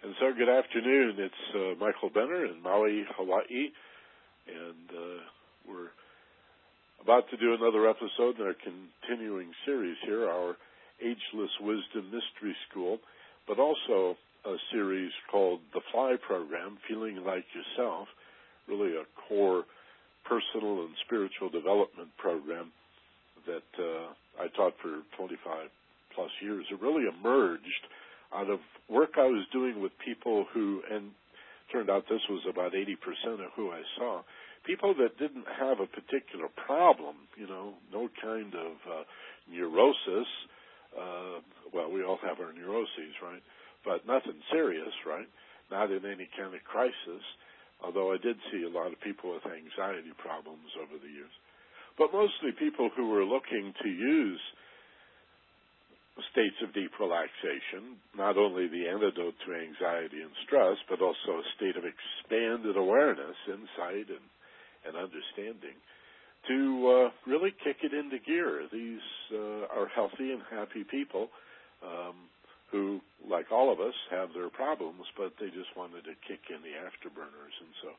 And so, good afternoon. It's uh, Michael Benner in Maui, Hawaii, and uh, we're about to do another episode in our continuing series here, our Ageless Wisdom Mystery School, but also a series called the Fly Program, Feeling Like Yourself, really a core personal and spiritual development program that uh, I taught for 25 plus years. It really emerged out of work I was doing with people who, and turned out this was about 80% of who I saw, people that didn't have a particular problem, you know, no kind of uh, neurosis. Uh, well, we all have our neuroses, right? But nothing serious, right? Not in any kind of crisis. Although I did see a lot of people with anxiety problems over the years. But mostly people who were looking to use states of deep relaxation, not only the antidote to anxiety and stress, but also a state of expanded awareness, insight, and, and understanding to uh, really kick it into gear. These uh, are healthy and happy people um, who, like all of us, have their problems, but they just wanted to kick in the afterburners. And so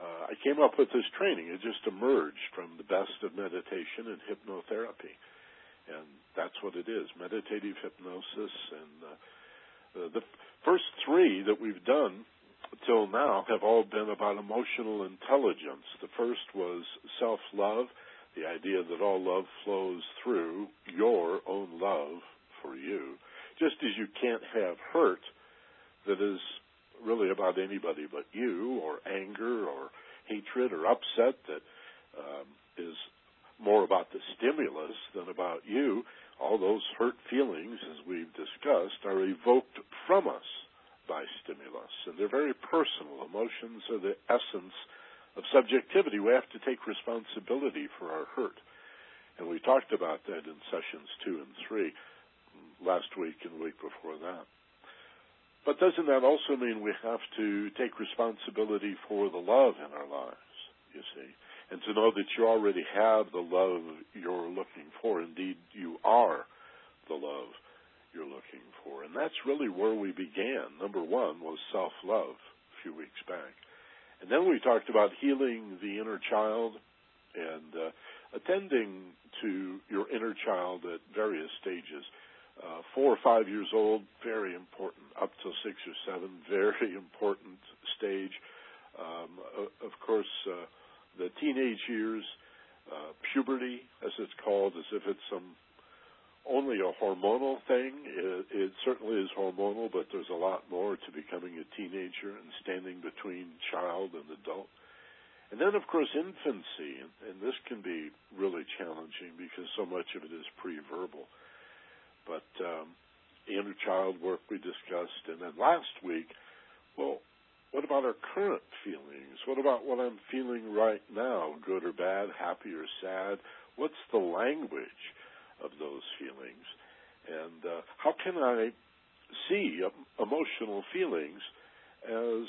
uh, I came up with this training. It just emerged from the best of meditation and hypnotherapy and that's what it is meditative hypnosis. And uh, uh, the first three that we've done till now have all been about emotional intelligence. The first was self love the idea that all love flows through your own love for you. Just as you can't have hurt that is really about anybody but you or anger or hatred or upset that um, is more about the stimulus than about you, all those hurt feelings, as we've discussed, are evoked from us by stimulus. And they're very personal. Emotions are the essence of subjectivity. We have to take responsibility for our hurt. And we talked about that in sessions two and three last week and the week before that. But doesn't that also mean we have to take responsibility for the love in our lives, you see? And to know that you already have the love you're looking for. Indeed, you are the love you're looking for. And that's really where we began. Number one was self love a few weeks back. And then we talked about healing the inner child and uh, attending to your inner child at various stages. Uh, four or five years old, very important. Up to six or seven, very important stage. Um, of course, uh, the teenage years, uh, puberty, as it's called, as if it's some only a hormonal thing. It, it certainly is hormonal, but there's a lot more to becoming a teenager and standing between child and adult. And then, of course, infancy, and, and this can be really challenging because so much of it is pre-verbal. But um, inner child work we discussed, and then last week, well, what about our current feelings? What about what I'm feeling right now, good or bad, happy or sad? What's the language of those feelings? And uh, how can I see emotional feelings as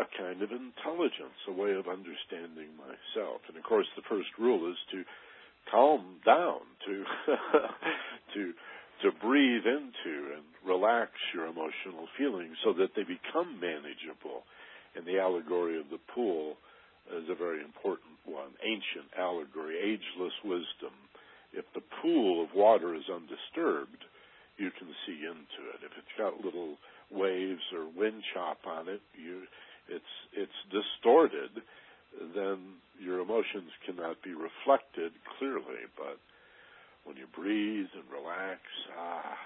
a kind of intelligence, a way of understanding myself? And of course, the first rule is to calm down, to to to breathe into and relax your emotional feelings so that they become manageable. And the allegory of the pool is a very important one. Ancient allegory, ageless wisdom. If the pool of water is undisturbed, you can see into it. If it's got little waves or wind chop on it, you it's it's distorted, then your emotions cannot be reflected clearly. But when you breathe and relax, ah,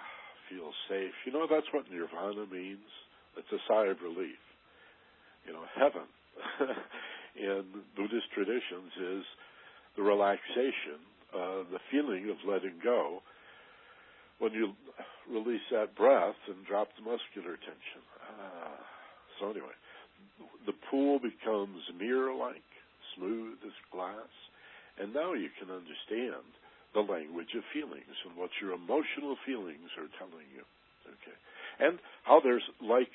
feel safe. You know, that's what nirvana means. It's a sigh of relief. You know, heaven in Buddhist traditions is the relaxation, uh, the feeling of letting go when you release that breath and drop the muscular tension. Ah. So anyway, the pool becomes mirror-like, smooth as glass, and now you can understand the language of feelings and what your emotional feelings are telling you. Okay. And how there's like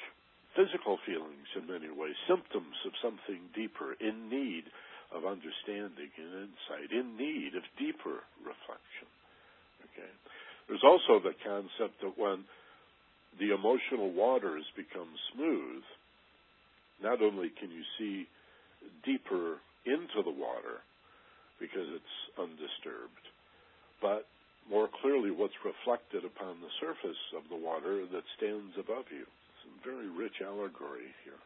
physical feelings in many ways, symptoms of something deeper, in need of understanding and insight, in need of deeper reflection. Okay. There's also the concept that when the emotional waters become smooth, not only can you see deeper into the water because it's undisturbed, but more clearly what's reflected upon the surface of the water that stands above you. Some very rich allegory here.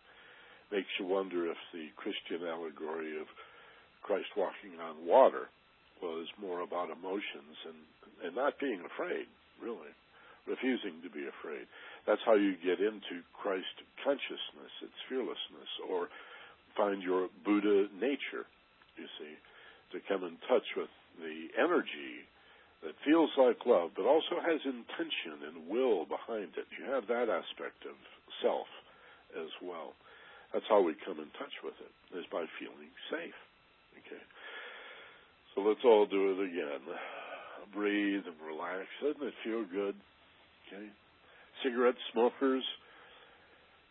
Makes you wonder if the Christian allegory of Christ walking on water was more about emotions and, and not being afraid, really, refusing to be afraid. That's how you get into Christ consciousness, its fearlessness, or find your Buddha nature, you see, to come in touch with the energy that feels like love, but also has intention and will behind it. You have that aspect of self as well. That's how we come in touch with it, is by feeling safe. Okay. So let's all do it again. Breathe and relax. Doesn't it feel good? Okay. Cigarette smokers,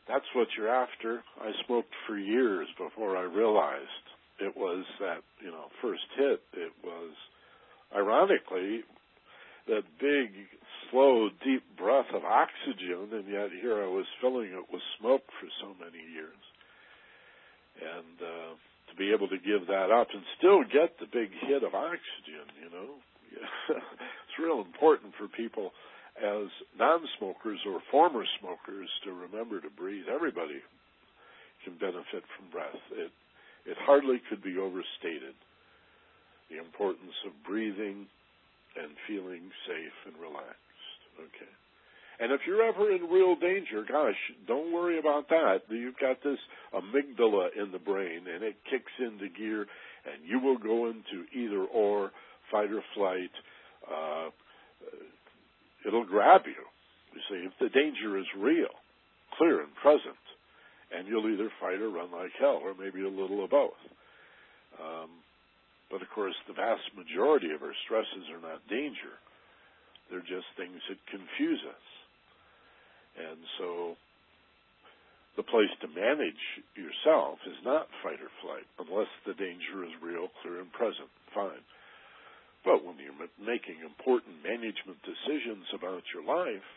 that's what you're after. I smoked for years before I realized it was that, you know, first hit. It was ironically, that big, slow, deep breath of oxygen, and yet here I was filling it with smoke for so many years. And uh, to be able to give that up and still get the big hit of oxygen, you know, it's real important for people as non-smokers or former smokers to remember to breathe. Everybody can benefit from breath. It it hardly could be overstated the importance of breathing and feeling safe and relaxed. Okay. And if you're ever in real danger, gosh, don't worry about that. You've got this amygdala in the brain and it kicks into gear and you will go into either or, fight or flight. Uh, it'll grab you. You see, if the danger is real, clear and present, and you'll either fight or run like hell, or maybe a little of both. Um, but of course, the vast majority of our stresses are not danger. They're just things that confuse us. And so the place to manage yourself is not fight or flight, unless the danger is real, clear, and present. Fine. But when you're making important management decisions about your life,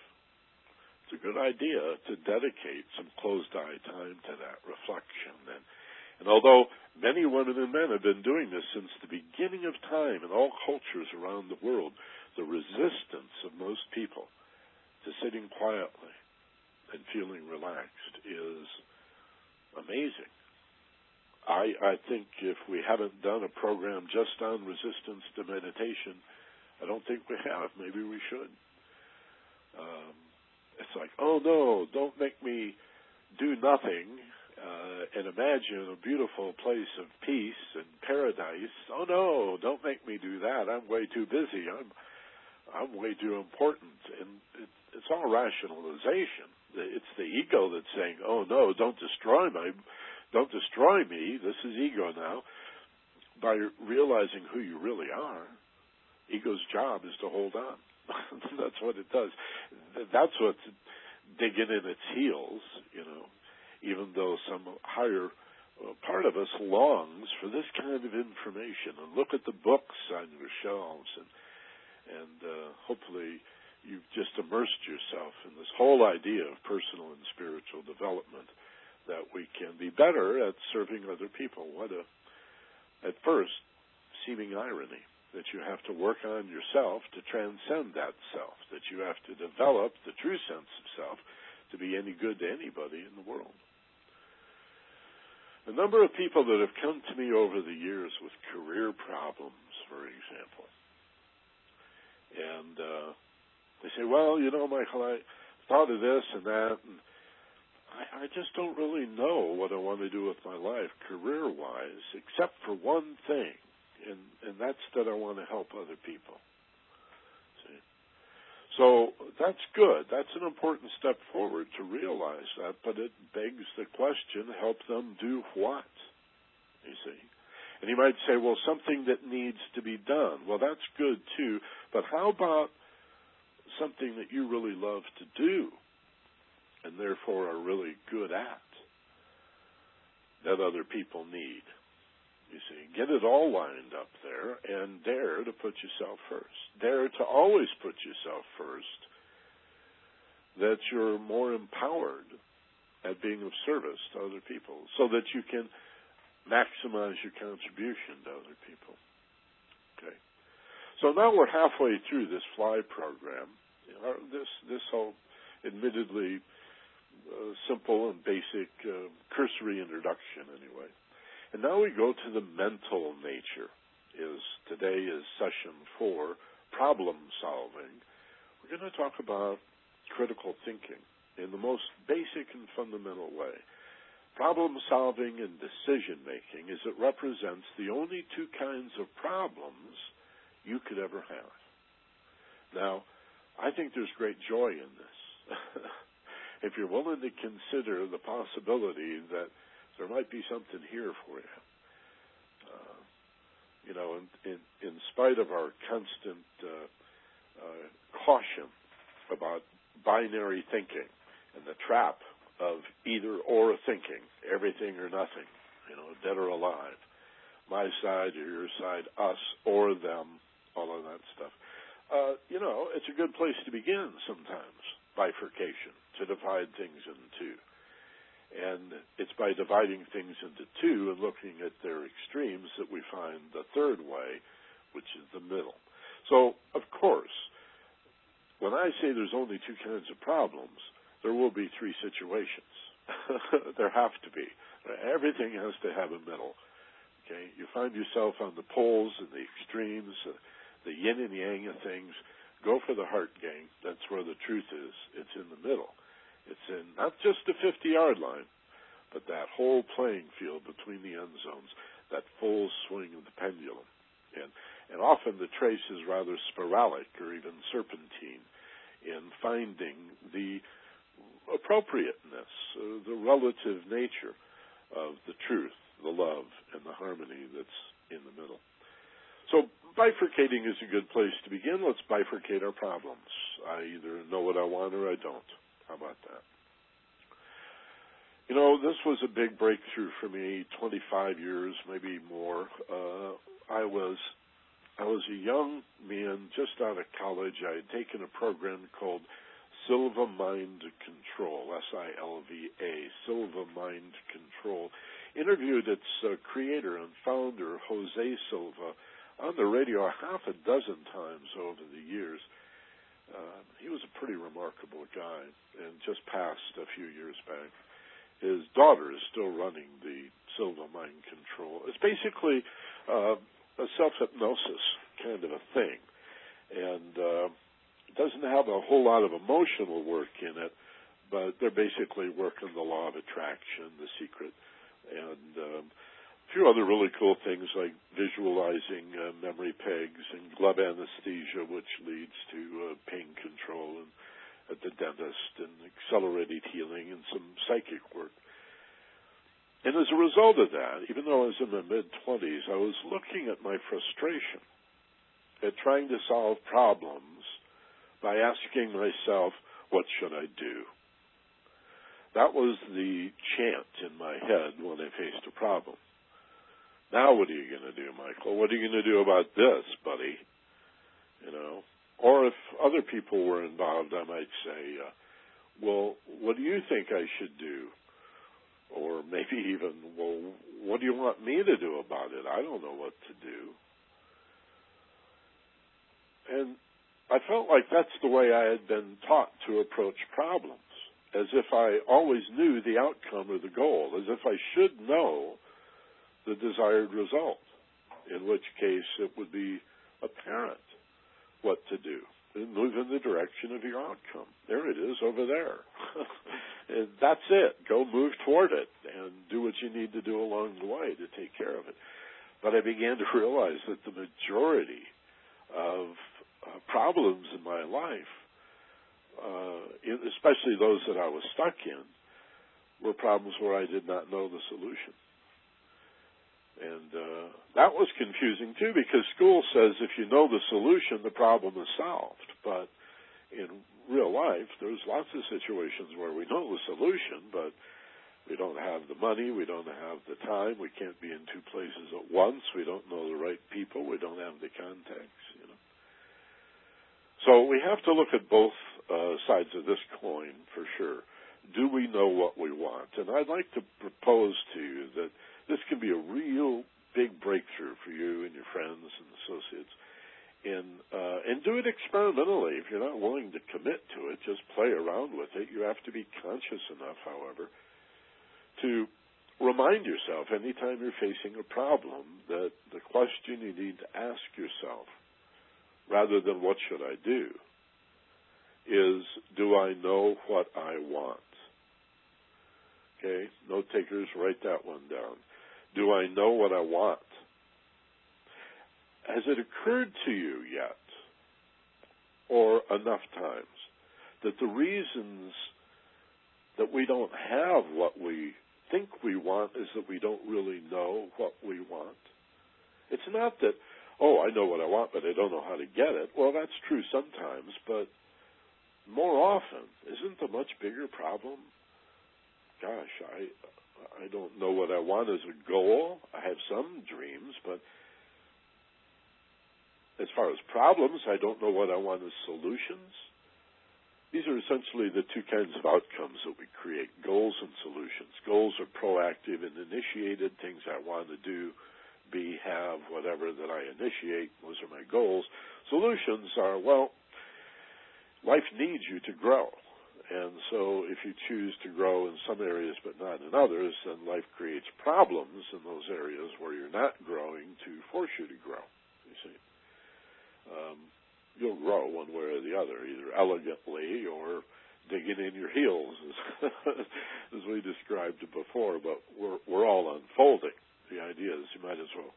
it's a good idea to dedicate some closed eye time to that reflection and and although many women and men have been doing this since the beginning of time in all cultures around the world, the resistance of most people to sitting quietly and feeling relaxed is amazing. I, I think if we haven't done a program just on resistance to meditation, I don't think we have. Maybe we should. Um, it's like, oh no, don't make me do nothing and imagine a beautiful place of peace and paradise. Oh no, don't make me do that. I'm way too busy. I'm I'm way too important. And it, it's all rationalization. It's the ego that's saying, "Oh no, don't destroy my, don't destroy me." This is ego now. By realizing who you really are, ego's job is to hold on. that's what it does. That's what's digging in its heels. You know, even though some higher uh, part of us longs for this kind of information and look at the books on your shelves and and uh, hopefully you've just immersed yourself in this whole idea of personal and spiritual development that we can be better at serving other people. What a at first seeming irony that you have to work on yourself to transcend that self, that you have to develop the true sense of self to be any good to anybody in the world. A number of people that have come to me over the years with career problems, for example, and uh, they say, "Well, you know, Michael, I thought of this and that, and I, I just don't really know what I want to do with my life, career-wise, except for one thing, and and that's that I want to help other people." So that's good. That's an important step forward to realize that, but it begs the question, help them do what? You see? And you might say, well, something that needs to be done. Well, that's good too, but how about something that you really love to do and therefore are really good at that other people need? You see, get it all lined up there and dare to put yourself first. Dare to always put yourself first that you're more empowered at being of service to other people so that you can maximize your contribution to other people. Okay. So now we're halfway through this fly program. This this whole admittedly uh, simple and basic uh, cursory introduction anyway. And now we go to the mental nature. Is today is session four, problem solving. We're going to talk about critical thinking in the most basic and fundamental way. Problem solving and decision making is it represents the only two kinds of problems you could ever have. Now, I think there's great joy in this. if you're willing to consider the possibility that there might be something here for you. Uh, you know, in, in, in, spite of our constant uh, uh, caution about binary thinking and the trap of either or thinking, everything or nothing, you know, dead or alive, my side or your side, us or them, all of that stuff. Uh, you know, it's a good place to begin sometimes, bifurcation, to divide things into two. And it's by dividing things into two and looking at their extremes that we find the third way, which is the middle. So, of course, when I say there's only two kinds of problems, there will be three situations. there have to be. Everything has to have a middle. Okay, you find yourself on the poles and the extremes, uh, the yin and yang of things. Go for the heart gang. That's where the truth is. It's in the middle. It's in not just the 50 yard line, but that whole playing field between the end zones, that full swing of the pendulum. And, and often the trace is rather sporadic or even serpentine in finding the appropriateness, uh, the relative nature of the truth, the love, and the harmony that's in the middle. So bifurcating is a good place to begin. Let's bifurcate our problems. I either know what I want or I don't. How about that? You know, this was a big breakthrough for me. 25 years, maybe more. Uh, I was I was a young man just out of college. I had taken a program called Silva Mind Control, S-I-L-V-A, Silva Mind Control. Interviewed its uh, creator and founder, Jose Silva, on the radio a half a dozen times over the years. Uh, he was a pretty remarkable guy and just passed a few years back. His daughter is still running the Silva Mind Control. It's basically uh, a self hypnosis kind of a thing, and uh, it doesn't have a whole lot of emotional work in it, but they're basically working the law of attraction, the secret, and um, few other really cool things like visualizing uh, memory pegs and glove anesthesia, which leads to uh, pain control and at the dentist and accelerated healing and some psychic work. And as a result of that, even though I was in my mid 20s, I was looking at my frustration at trying to solve problems by asking myself, what should I do? That was the chant in my head when I faced a problem. Now what are you going to do, Michael? What are you going to do about this, buddy? You know, or if other people were involved, I might say, uh, well, what do you think I should do? Or maybe even, well, what do you want me to do about it? I don't know what to do. And I felt like that's the way I had been taught to approach problems, as if I always knew the outcome or the goal, as if I should know the desired result, in which case it would be apparent what to do and move in the direction of your outcome. There it is over there. and that's it. Go move toward it and do what you need to do along the way to take care of it. But I began to realize that the majority of uh, problems in my life, uh, especially those that I was stuck in, were problems where I did not know the solution. And uh, that was confusing too because school says if you know the solution, the problem is solved. But in real life, there's lots of situations where we know the solution, but we don't have the money, we don't have the time, we can't be in two places at once, we don't know the right people, we don't have the contacts, you know. So we have to look at both uh, sides of this coin for sure. Do we know what we want? And I'd like to propose to you that this can be a real big breakthrough for you and your friends and associates. And uh, and do it experimentally. If you're not willing to commit to it, just play around with it. You have to be conscious enough, however, to remind yourself anytime you're facing a problem that the question you need to ask yourself, rather than what should I do, is do I know what I want? Okay, note takers, write that one down. Do I know what I want? Has it occurred to you yet, or enough times, that the reasons that we don't have what we think we want is that we don't really know what we want. It's not that, oh, I know what I want, but I don't know how to get it. Well, that's true sometimes, but more often, isn't the much bigger problem? Gosh, I I don't know what I want as a goal. I have some dreams, but as far as problems, I don't know what I want as solutions. These are essentially the two kinds of outcomes that we create goals and solutions. Goals are proactive and initiated, things I want to do, be, have, whatever that I initiate. Those are my goals. Solutions are, well, life needs you to grow. And so if you choose to grow in some areas but not in others, then life creates problems in those areas where you're not growing to force you to grow. You see. Um, you'll grow one way or the other, either elegantly or digging in your heels, as, as we described before. But we're we're all unfolding. The idea is you might as well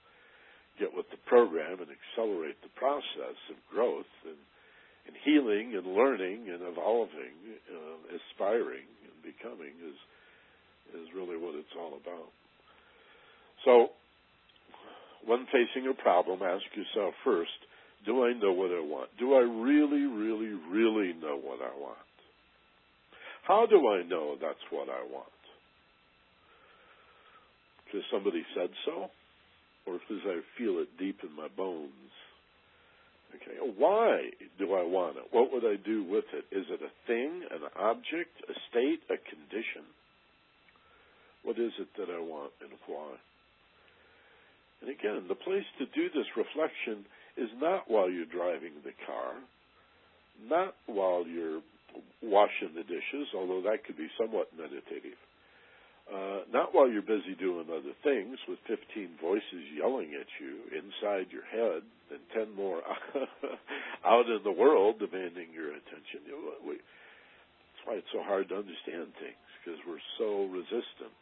get with the program and accelerate the process of growth and, and healing and learning and evolving, uh, aspiring and becoming is is really what it's all about. So, when facing a problem, ask yourself first do I know what I want? Do I really, really, really know what I want? How do I know that's what I want? Because somebody said so? Or because I feel it deep in my bones? Okay, why do I want it? What would I do with it? Is it a thing, an object, a state, a condition? What is it that I want and why? And again, the place to do this reflection is not while you're driving the car, not while you're washing the dishes, although that could be somewhat meditative. Uh, not while you're busy doing other things with 15 voices yelling at you inside your head and 10 more out in the world demanding your attention. We, that's why it's so hard to understand things because we're so resistant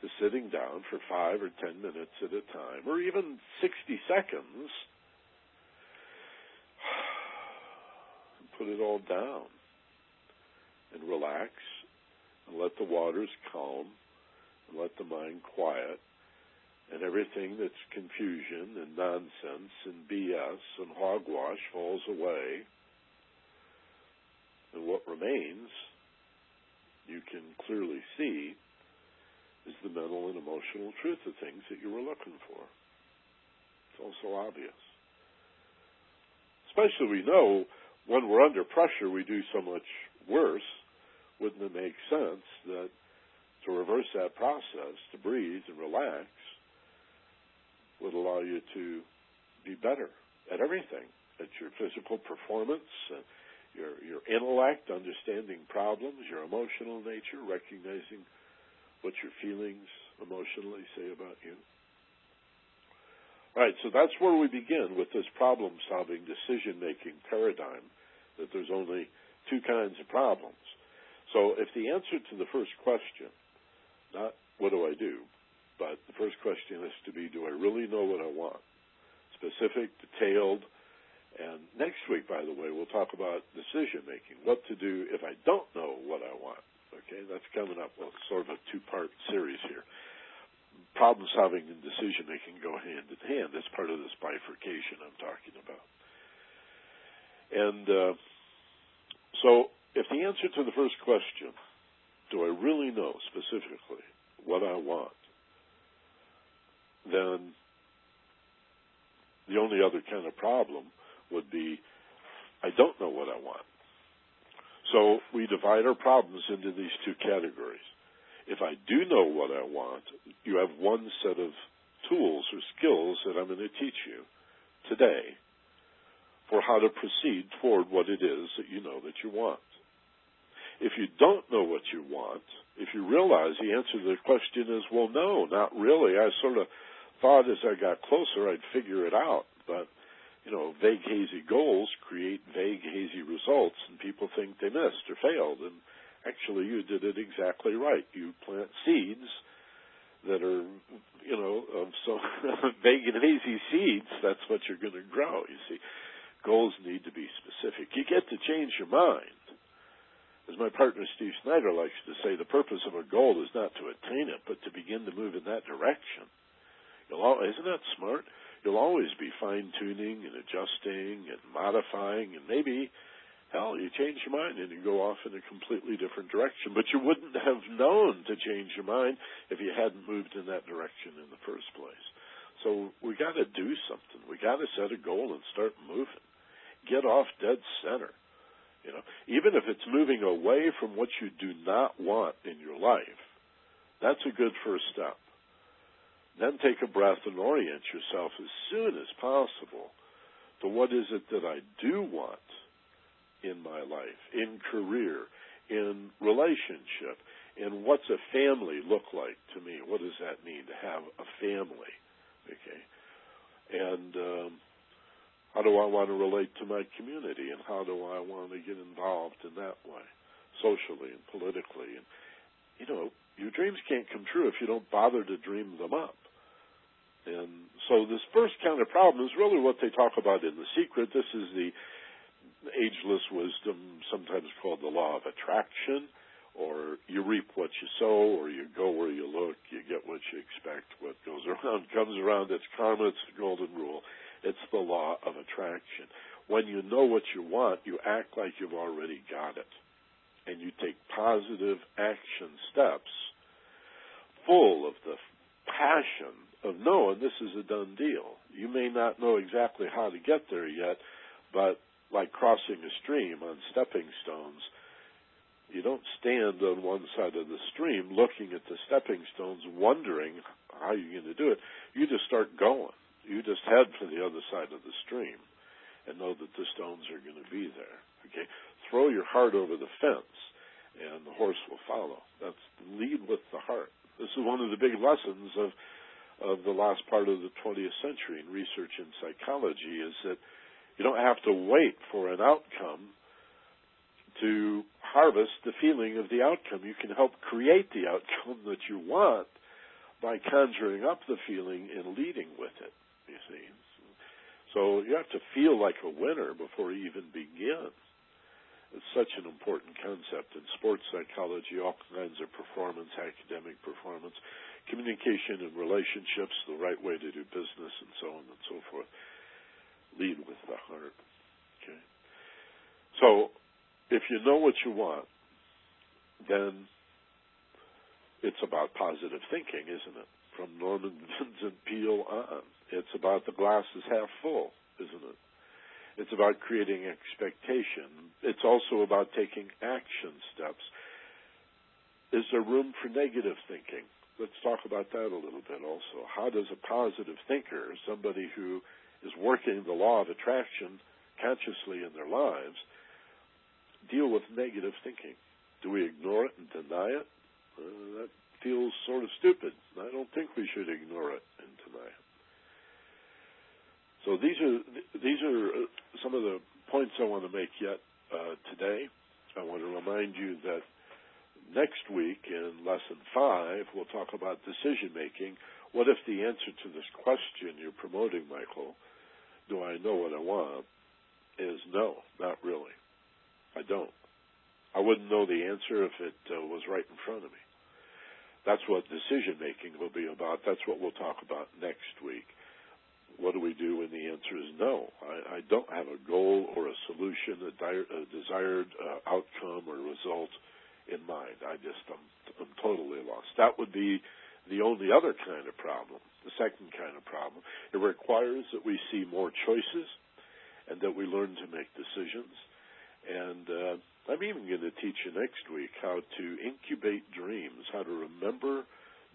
to sitting down for five or ten minutes at a time, or even 60 seconds and put it all down and relax and let the waters calm and let the mind quiet and everything that's confusion and nonsense and BS and hogwash falls away. And what remains, you can clearly see, is the mental and emotional truth of things that you were looking for. It's also obvious. Especially we know when we're under pressure, we do so much worse. Wouldn't it make sense that to reverse that process, to breathe and relax, would allow you to be better at everything, at your physical performance, uh, your your intellect, understanding problems, your emotional nature, recognizing what your feelings emotionally say about you. All right, so that's where we begin with this problem solving decision making paradigm that there's only two kinds of problems. So if the answer to the first question, not what do I do, but the first question has to be do I really know what I want? Specific, detailed, and next week, by the way, we'll talk about decision making, what to do if I don't know what I want. Okay, that's coming up. Well, sort of a two part series here. Problem solving and decision making go hand in hand. That's part of this bifurcation I'm talking about. And uh, so, if the answer to the first question, do I really know specifically what I want, then the only other kind of problem would be I don't know what I want. So we divide our problems into these two categories. If I do know what I want, you have one set of tools or skills that I'm going to teach you today for how to proceed toward what it is that you know that you want. If you don't know what you want, if you realize the answer to the question is, well, no, not really. I sort of thought as I got closer I'd figure it out, but you know, vague, hazy goals create vague, hazy results, and people think they missed or failed. And actually, you did it exactly right. You plant seeds that are, you know, of so vague and hazy seeds. That's what you're going to grow. You see, goals need to be specific. You get to change your mind. As my partner Steve Snyder likes to say, the purpose of a goal is not to attain it, but to begin to move in that direction. You'll, isn't that smart? You'll always be fine tuning and adjusting and modifying, and maybe, hell, you change your mind and you go off in a completely different direction. But you wouldn't have known to change your mind if you hadn't moved in that direction in the first place. So we got to do something. We got to set a goal and start moving. Get off dead center. You know, even if it's moving away from what you do not want in your life, that's a good first step. Then take a breath and orient yourself as soon as possible to what is it that I do want in my life, in career, in relationship, and what's a family look like to me? What does that mean to have a family? Okay, and um, how do I want to relate to my community and how do I want to get involved in that way, socially and politically? And, you know, your dreams can't come true if you don't bother to dream them up. And so this first kind of problem is really what they talk about in The Secret. This is the ageless wisdom, sometimes called the law of attraction, or you reap what you sow, or you go where you look, you get what you expect. What goes around comes around. It's karma, it's the golden rule. It's the law of attraction. When you know what you want, you act like you've already got it. And you take positive action steps full of the passion of knowing this is a done deal. You may not know exactly how to get there yet, but like crossing a stream on stepping stones, you don't stand on one side of the stream looking at the stepping stones wondering how you're going to do it. You just start going. You just head for the other side of the stream and know that the stones are going to be there. Okay? Throw your heart over the fence and the horse will follow. That's lead with the heart. This is one of the big lessons of of the last part of the 20th century in research in psychology is that you don't have to wait for an outcome to harvest the feeling of the outcome. You can help create the outcome that you want by conjuring up the feeling and leading with it you see. So you have to feel like a winner before you even begin. It's such an important concept in sports psychology, all kinds of performance, academic performance, communication and relationships, the right way to do business, and so on and so forth. Lead with the heart. Okay. So if you know what you want, then it's about positive thinking, isn't it? From Norman Vincent Peale on. It's about the glass is half full, isn't it? It's about creating expectation. It's also about taking action steps. Is there room for negative thinking? Let's talk about that a little bit also. How does a positive thinker, somebody who is working the law of attraction consciously in their lives, deal with negative thinking? Do we ignore it and deny it? Uh, that feels sort of stupid. I don't think we should ignore it and deny it. So these are these are uh, some of the points I want to make yet uh, today. I want to remind you that next week in lesson five we'll talk about decision making. What if the answer to this question you're promoting, Michael, do I know what I want, is no, not really. I don't. I wouldn't know the answer if it uh, was right in front of me. That's what decision making will be about. That's what we'll talk about next week what do we do when the answer is no? I, I don't have a goal or a solution, a, a desired uh, outcome or result in mind. I just, I'm, I'm totally lost. That would be the only other kind of problem, the second kind of problem. It requires that we see more choices and that we learn to make decisions. And uh, I'm even going to teach you next week how to incubate dreams, how to remember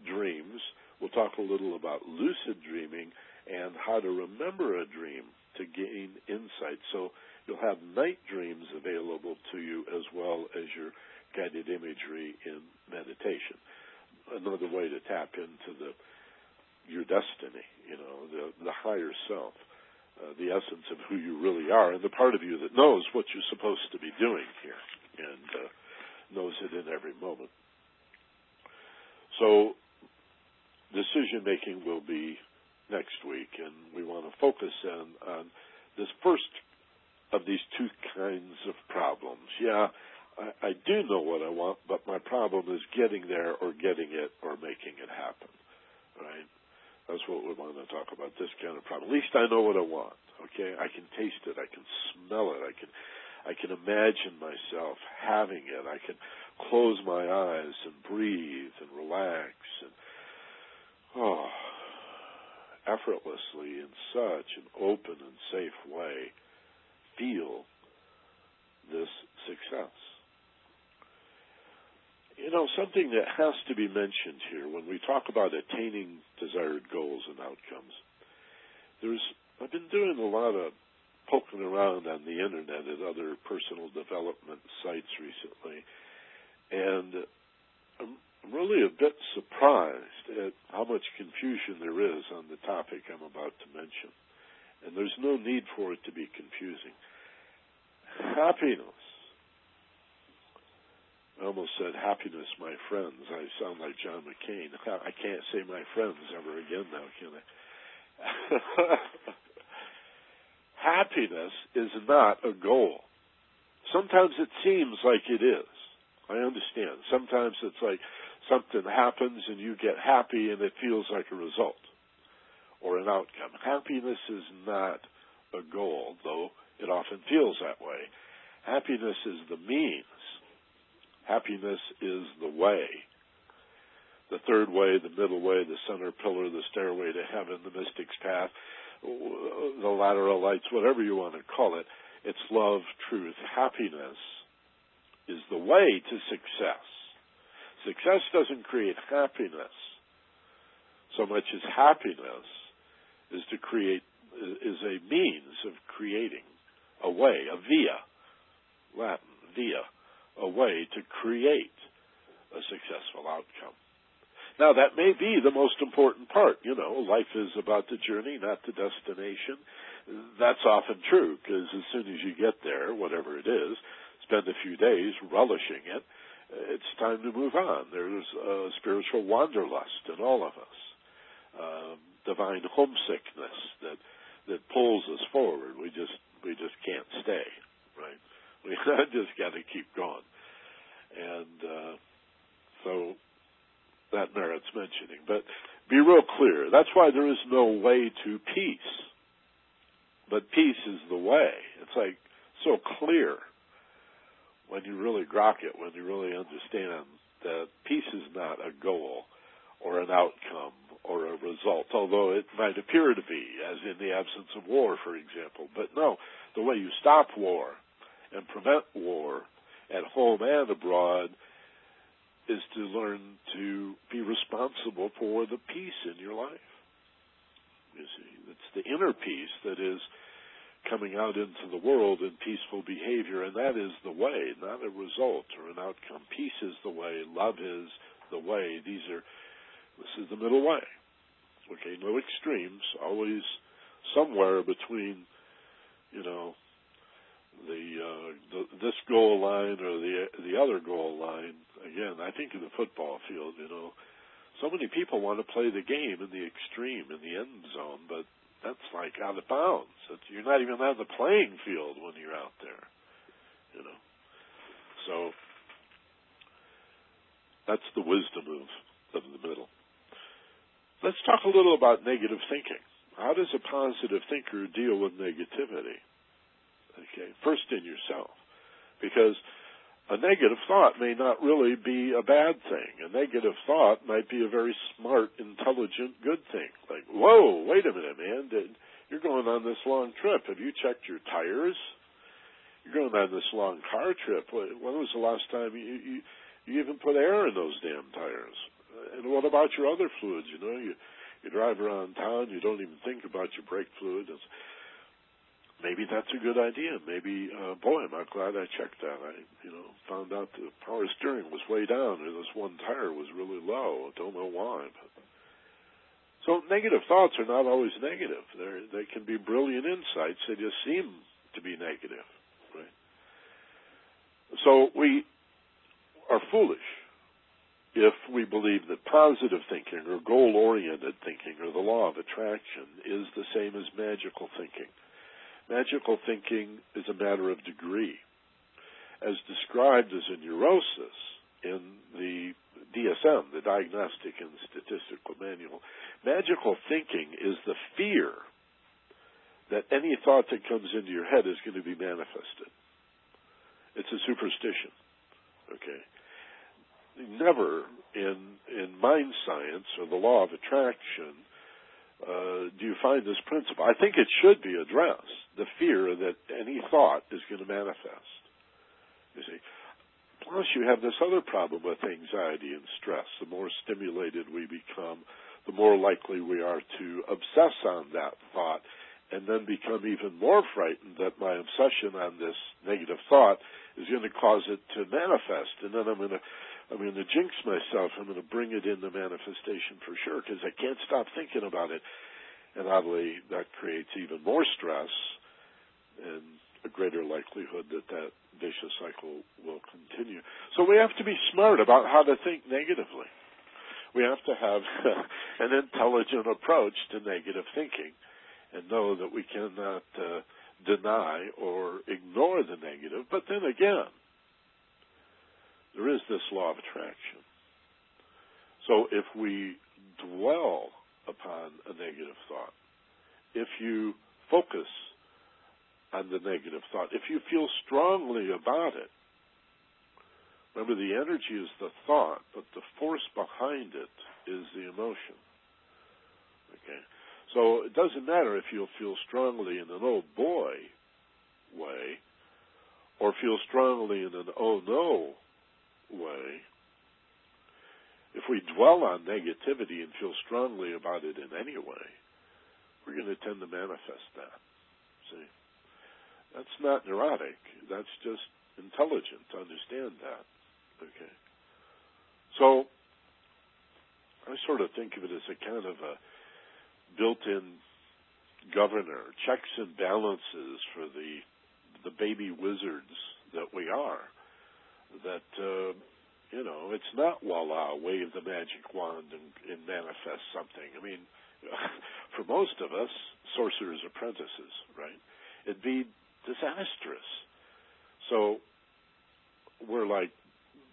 dreams. We'll talk a little about lucid dreaming and how to remember a dream to gain insight. So you'll have night dreams available to you as well as your guided imagery in meditation. Another way to tap into the your destiny, you know, the the higher self, uh, the essence of who you really are, and the part of you that knows what you're supposed to be doing here and uh, knows it in every moment. So, decision making will be next week, and we want to focus in on this first of these two kinds of problems. Yeah, I, I do know what I want, but my problem is getting there or getting it or making it happen. Right? That's what we want to talk about. This kind of problem. At least I know what I want. Okay, I can taste it. I can smell it. I can, I can imagine myself having it. I can close my eyes and breathe and relax and oh, effortlessly in such an open and safe way feel this success. You know, something that has to be mentioned here when we talk about attaining desired goals and outcomes. There's I've been doing a lot of poking around on the internet at other personal development sites recently, and I'm really a bit surprised at how much confusion there is on the topic I'm about to mention. And there's no need for it to be confusing. Happiness I almost said happiness, my friends. I sound like John McCain. I can't say my friends ever again now, can I? happiness is not a goal. Sometimes it seems like it is. I understand. Sometimes it's like something happens and you get happy and it feels like a result or an outcome. Happiness is not a goal, though it often feels that way. Happiness is the means Happiness is the way. The third way, the middle way, the center pillar, the stairway to heaven, the mystic's path, the ladder of lights, whatever you want to call it. It's love, truth. Happiness is the way to success. Success doesn't create happiness so much as happiness is to create is a means of creating a way, a via, Latin, via, a way to create a successful outcome. Now that may be the most important part. You know, life is about the journey, not the destination. That's often true because as soon as you get there, whatever it is, spend a few days relishing it, it's time to move on. There's a spiritual wanderlust in all of us, um, divine homesickness that that pulls us forward. We just we just can't stay, right? We just got to keep going. And uh, so that merits mentioning. But be real clear. That's why there is no way to peace. But peace is the way. It's like so clear when you really grok it, when you really understand that peace is not a goal or an outcome or a result, although it might appear to be, as in the absence of war, for example. But no, the way you stop war and prevent war at home and abroad is to learn to be responsible for the peace in your life. You see, it's the inner peace that is coming out into the world in peaceful behavior, and that is the way, not a result or an outcome. Peace is the way, love is the way. These are, this is the middle way. Okay, no extremes, always somewhere between, you know, the, uh, the this goal line or the the other goal line. Again, I think in the football field, you know, so many people want to play the game in the extreme in the end zone, but that's like out of bounds. It's, you're not even on the playing field when you're out there, you know. So that's the wisdom of of the middle. Let's talk a little about negative thinking. How does a positive thinker deal with negativity? Okay, first in yourself. Because a negative thought may not really be a bad thing. A negative thought might be a very smart, intelligent, good thing. Like, whoa, wait a minute, man. You're going on this long trip. Have you checked your tires? you're going on this long car trip. When was the last time you you, you even put air in those damn tires? And what about your other fluids? You know, you you drive around town, you don't even think about your brake fluid. It's, maybe that's a good idea. Maybe, uh, boy, am I glad I checked that. I, you know, found out the power steering was way down, or this one tire was really low. I don't know why, but so negative thoughts are not always negative. They're, they can be brilliant insights. They just seem to be negative, right? So we are foolish if we believe that positive thinking or goal-oriented thinking or the law of attraction is the same as magical thinking. Magical thinking is a matter of degree. As described as a neurosis in the DSM, the Diagnostic and Statistical Manual, magical thinking is the fear that any thought that comes into your head is going to be manifested. It's a superstition. Okay. Never in in mind science or the law of attraction uh, do you find this principle? I think it should be addressed. The fear that any thought is going to manifest. You see. Plus, you have this other problem with anxiety and stress. The more stimulated we become, the more likely we are to obsess on that thought and then become even more frightened that my obsession on this negative thought is going to cause it to manifest. And then I'm going to I'm going to jinx myself. I'm going to bring it into manifestation for sure because I can't stop thinking about it. And oddly, that creates even more stress and a greater likelihood that that vicious cycle will continue. So we have to be smart about how to think negatively. We have to have an intelligent approach to negative thinking and know that we cannot uh, deny or ignore the negative. But then again, there is this law of attraction. So if we dwell upon a negative thought, if you focus on the negative thought, if you feel strongly about it, remember the energy is the thought, but the force behind it is the emotion. Okay? So it doesn't matter if you'll feel strongly in an oh boy way, or feel strongly in an oh no way, if we dwell on negativity and feel strongly about it in any way, we're going to tend to manifest that. See? That's not neurotic. That's just intelligent to understand that. Okay. So, I sort of think of it as a kind of a built-in governor, checks and balances for the the baby wizards that we are that uh, you know it's not voila, wave the magic wand and, and manifest something. I mean, for most of us, sorcerers' apprentices, right? It'd be disastrous. So we're like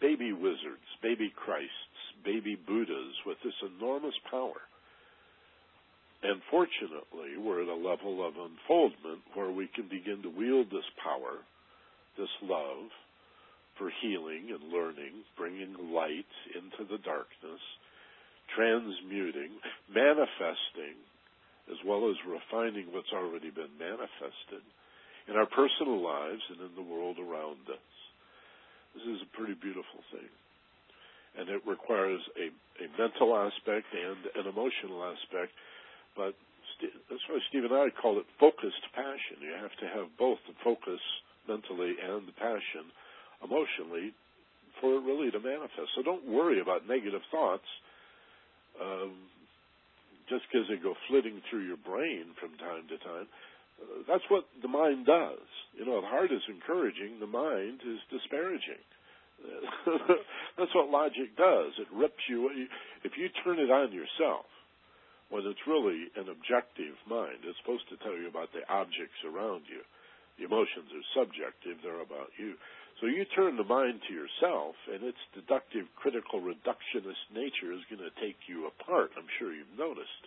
baby wizards, baby Christs, baby Buddhas with this enormous power. And fortunately, we're at a level of unfoldment where we can begin to wield this power, this love, for healing and learning, bringing light into the darkness, transmuting, manifesting, as well as refining what's already been manifested in our personal lives and in the world around us. This is a pretty beautiful thing. And it requires a, a mental aspect and an emotional aspect, but that's why Steve and I call it focused passion. You have to have both the focus mentally and the passion emotionally for it really to manifest. So don't worry about negative thoughts um, just because they go flitting through your brain from time to time. Uh, that's what the mind does. You know, the heart is encouraging, the mind is disparaging. that's what logic does. It rips you. If you turn it on yourself, when it's really an objective mind, it's supposed to tell you about the objects around you. The emotions are subjective; they're about you. So you turn the mind to yourself, and its deductive, critical, reductionist nature is going to take you apart. I'm sure you've noticed.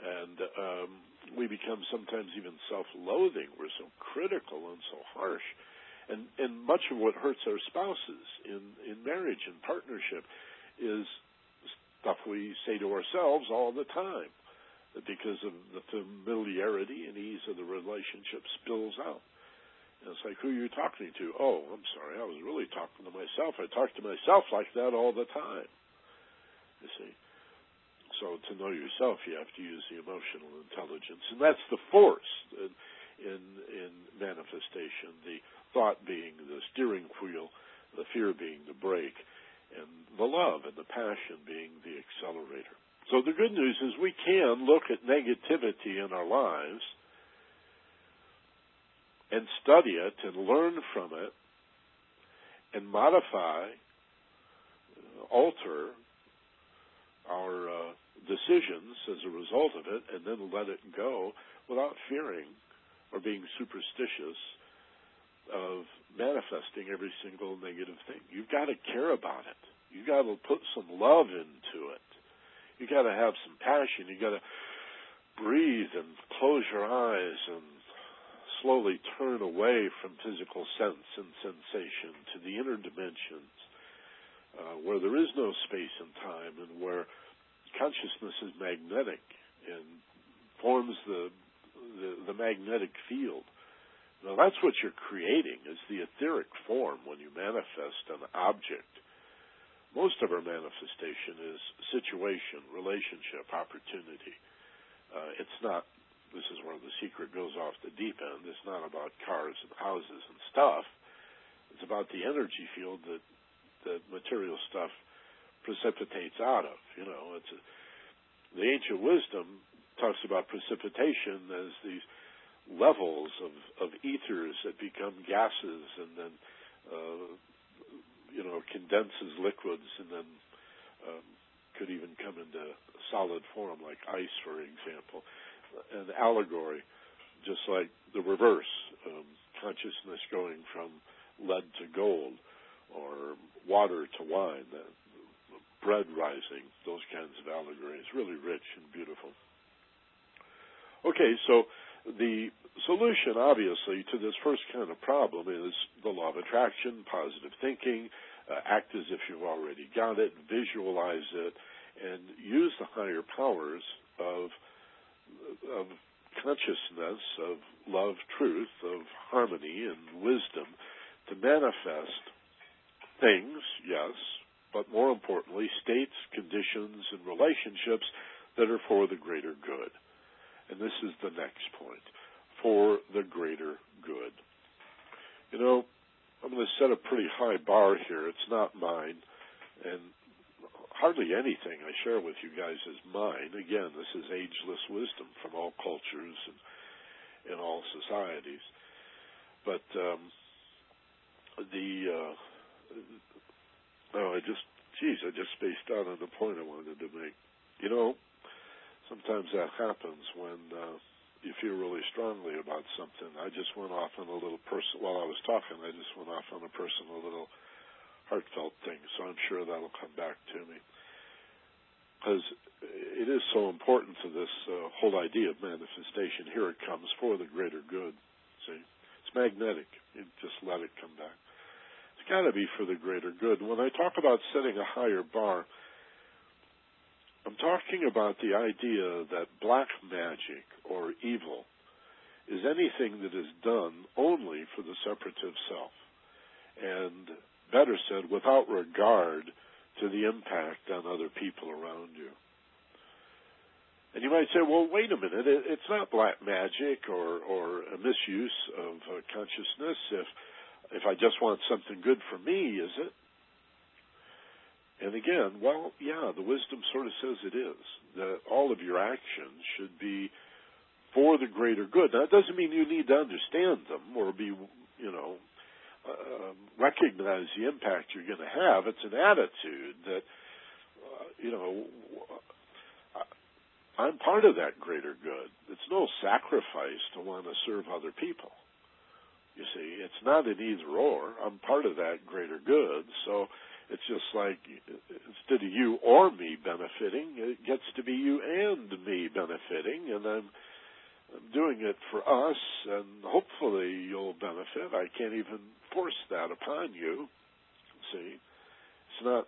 And um, we become sometimes even self-loathing. We're so critical and so harsh. And, and much of what hurts our spouses in, in marriage and partnership is stuff we say to ourselves all the time because of the familiarity and ease of the relationship spills out. And it's like, who are you talking to? Oh, I'm sorry, I was really talking to myself. I talk to myself like that all the time. You see. So to know yourself, you have to use the emotional intelligence, and that's the force in in, in manifestation. The thought being the steering wheel, the fear being the brake, and the love and the passion being the accelerator. So the good news is we can look at negativity in our lives and study it and learn from it and modify, alter our uh, decisions as a result of it and then let it go without fearing or being superstitious of manifesting every single negative thing. You've got to care about it. You've got to put some love into it. You've got to have some passion. You've got to breathe and close your eyes and slowly turn away from physical sense and sensation to the inner dimensions uh, where there is no space and time and where consciousness is magnetic and forms the, the, the magnetic field. Now that's what you're creating is the etheric form when you manifest an object. Most of our manifestation is situation, relationship, opportunity. Uh, it's not. This is where the secret goes off the deep end. It's not about cars and houses and stuff. It's about the energy field that that material stuff precipitates out of. You know, it's a, the ancient wisdom talks about precipitation as these levels of, of ethers that become gases and then, uh, you know, condenses liquids and then um, could even come into solid form, like ice, for example. An allegory, just like the reverse, um, consciousness going from lead to gold or water to wine, bread rising, those kinds of allegories, really rich and beautiful. Okay, so the solution, obviously, to this first kind of problem is the law of attraction, positive thinking, uh, act as if you've already got it, visualize it, and use the higher powers of, of consciousness, of love, truth, of harmony, and wisdom to manifest things, yes, but more importantly, states, conditions, and relationships that are for the greater good. And this is the next point for the greater good. You know, I'm going to set a pretty high bar here. It's not mine. And hardly anything I share with you guys is mine. Again, this is ageless wisdom from all cultures and in all societies. But um, the uh, oh, I just, geez, I just spaced out on the point I wanted to make. You know, sometimes that happens when uh, you feel really strongly about something. I just went off on a little person while I was talking. I just went off on a personal little heartfelt thing. So I'm sure that'll come back to me because it is so important to this uh, whole idea of manifestation. Here it comes for the greater good. See, it's magnetic. You just let it come back. It's got to be for the greater good. When I talk about setting a higher bar, I'm talking about the idea that black magic or evil is anything that is done only for the separative self. And better said, without regard to the impact on other people around you. And you might say, well, wait a minute, it's not black magic or, or a misuse of uh, consciousness if, if I just want something good for me, is it? And again, well, yeah, the wisdom sort of says it is. That all of your actions should be for the greater good. Now, it doesn't mean you need to understand them or be, you know, uh, recognize the impact you're going to have. It's an attitude that, uh, you know, I'm part of that greater good. It's no sacrifice to want to serve other people. You see, it's not an either or. I'm part of that greater good. So it's just like instead of you or me benefiting, it gets to be you and me benefiting, and I'm, I'm doing it for us, and hopefully you'll benefit. I can't even force that upon you. See, it's not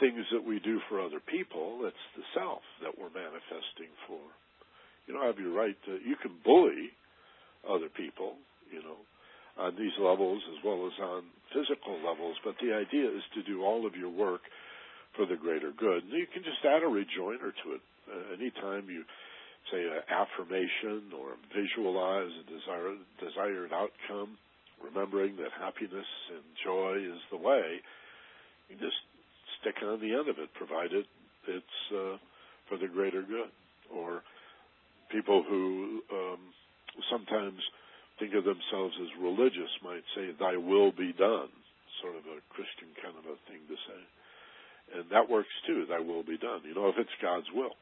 things that we do for other people. It's the self that we're manifesting for. You don't have your right to. You can bully other people. You know, on these levels as well as on physical levels. But the idea is to do all of your work for the greater good. And you can just add a rejoinder to it. Uh, anytime you say an affirmation or visualize a desired, desired outcome, remembering that happiness and joy is the way, you just stick on the end of it, provided it's uh, for the greater good. Or people who um, sometimes think of themselves as religious might say, Thy will be done, sort of a Christian kind of a thing to say. And that works too, Thy will be done. You know, if it's God's will,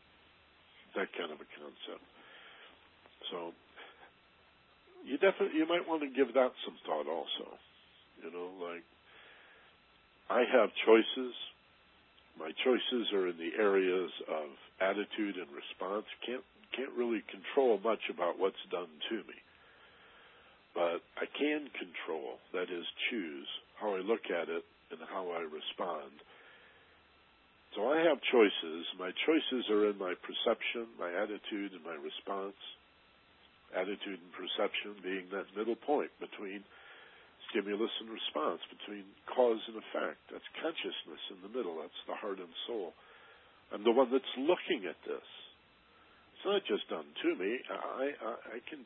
that kind of a concept. So, you definitely, you might want to give that some thought also. You know, like, I have choices. My choices are in the areas of attitude and response. Can't can't really control much about what's done to me but I can control, that is, choose how I look at it and how I respond. So I have choices. My choices are in my perception, my attitude, and my response. Attitude and perception being that middle point between stimulus and response, between cause and effect. That's consciousness in the middle. That's the heart and soul. I'm the one that's looking at this. It's not just done to me. I, I, I can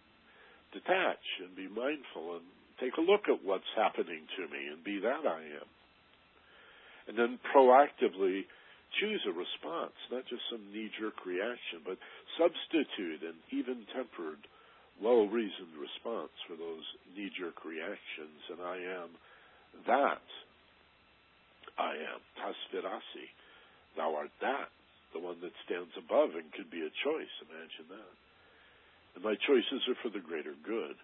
detach and be mindful and take a look at what's happening to me and be that I am. And then proactively choose a response, not just some knee jerk reaction, but substitute an even tempered, well reasoned response for those knee jerk reactions. And I am that. I am. Tat tvam asi. Thou art that. The one that stands above and could be a choice. Imagine that. And my choices are for the greater good.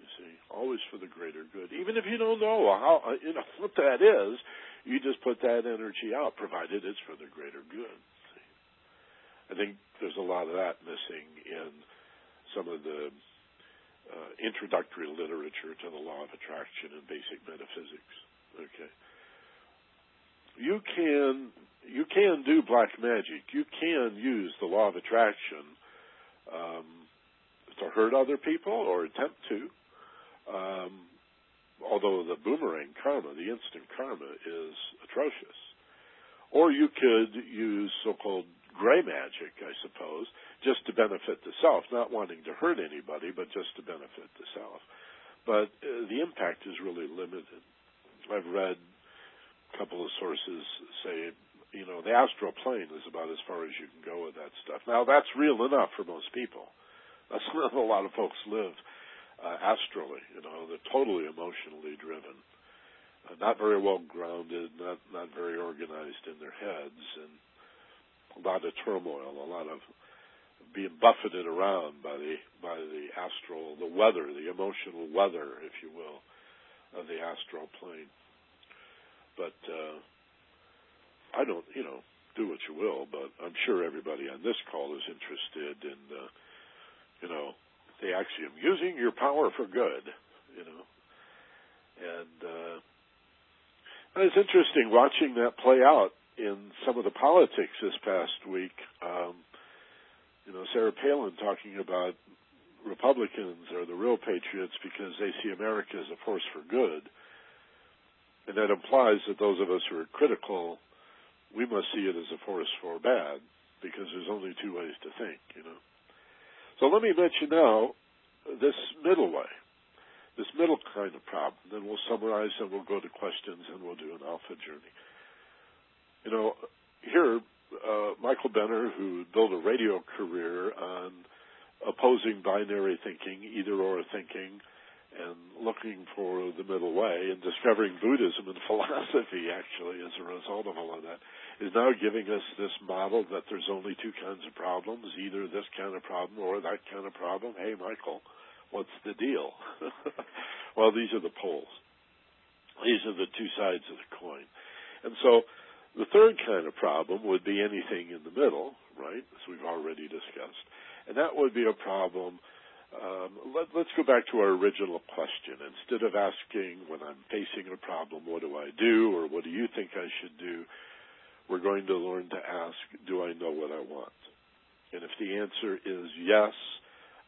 You see, always for the greater good. Even if you don't know how, uh, you know what that is, you just put that energy out, provided it's for the greater good. I think there's a lot of that missing in some of the uh, introductory literature to the law of attraction and basic metaphysics. Okay, you can you can do black magic. You can use the law of attraction um, to hurt other people or attempt to. Um, although the boomerang karma, the instant karma, is atrocious. Or you could use so-called gray magic, I suppose, just to benefit the self, not wanting to hurt anybody, but just to benefit the self. But uh, the impact is really limited. I've read a couple of sources say, you know, the astral plane is about as far as you can go with that stuff. Now, that's real enough for most people. That's not a lot of folks live uh, astrally. You know, they're totally emotionally driven, uh, not very well grounded, not not very organized in their heads, and a lot of turmoil, a lot of being buffeted around by the by the astral, the weather, the emotional weather, if you will, of the astral plane. But uh, I don't, you know, do what you will. But I'm sure everybody on this call is interested in. Uh, you know, the axiom, using your power for good, you know. And uh, it's interesting watching that play out in some of the politics this past week. Um, you know, Sarah Palin talking about Republicans are the real patriots because they see America as a force for good. And that implies that those of us who are critical, we must see it as a force for bad because there's only two ways to think, you know. So let me mention now this middle way, this middle kind of problem. Then we'll summarize and we'll go to questions and we'll do an alpha journey. You know, here, uh, Michael Benner, who built a radio career on opposing binary thinking, either or thinking, and looking for the middle way and discovering Buddhism and philosophy actually as a result of all of that is now giving us this model that there's only two kinds of problems, either this kind of problem or that kind of problem. Hey, Michael, what's the deal? well, these are the poles. These are the two sides of the coin. And so the third kind of problem would be anything in the middle, right, as we've already discussed. And that would be a problem. Um, let, let's go back to our original question. Instead of asking, when I'm facing a problem, what do I do, or what do you think I should do, we're going to learn to ask, do I know what I want? And if the answer is yes,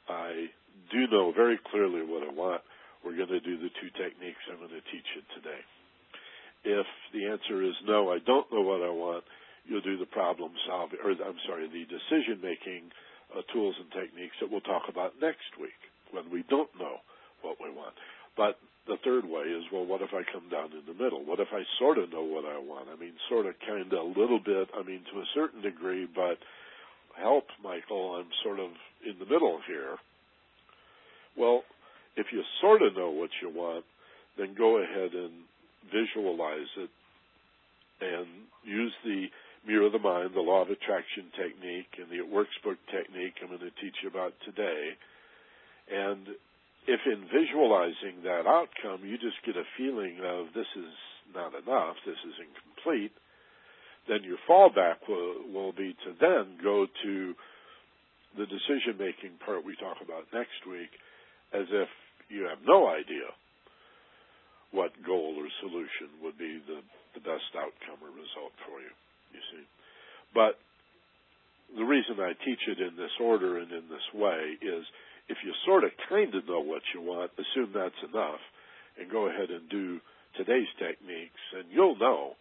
I do know very clearly what I want, we're going to do the two techniques I'm going to teach you today. If the answer is no, I don't know what I want, you'll do the problem solving, or I'm sorry, the decision making uh, tools and techniques that we'll talk about next week when we don't know what we want. But the third way is, well, what if I come down in the middle? What if I sort of know what I want? I mean, sort of, kind of, a little bit. I mean, to a certain degree, but help, Michael, I'm sort of in the middle here. Well, if you sort of know what you want, then go ahead and visualize it and use the mirror of the mind, the law of attraction technique, and the It Works book technique I'm going to teach you about today. And if in visualizing that outcome you just get a feeling of this is not enough, this is incomplete, then your fallback will, will be to then go to the decision making part we talk about next week as if you have no idea what goal or solution would be the, the best outcome or result for you, you see. But the reason I teach it in this order and in this way is if you sort of kind of know what you want, assume that's enough and go ahead and do today's techniques and you'll know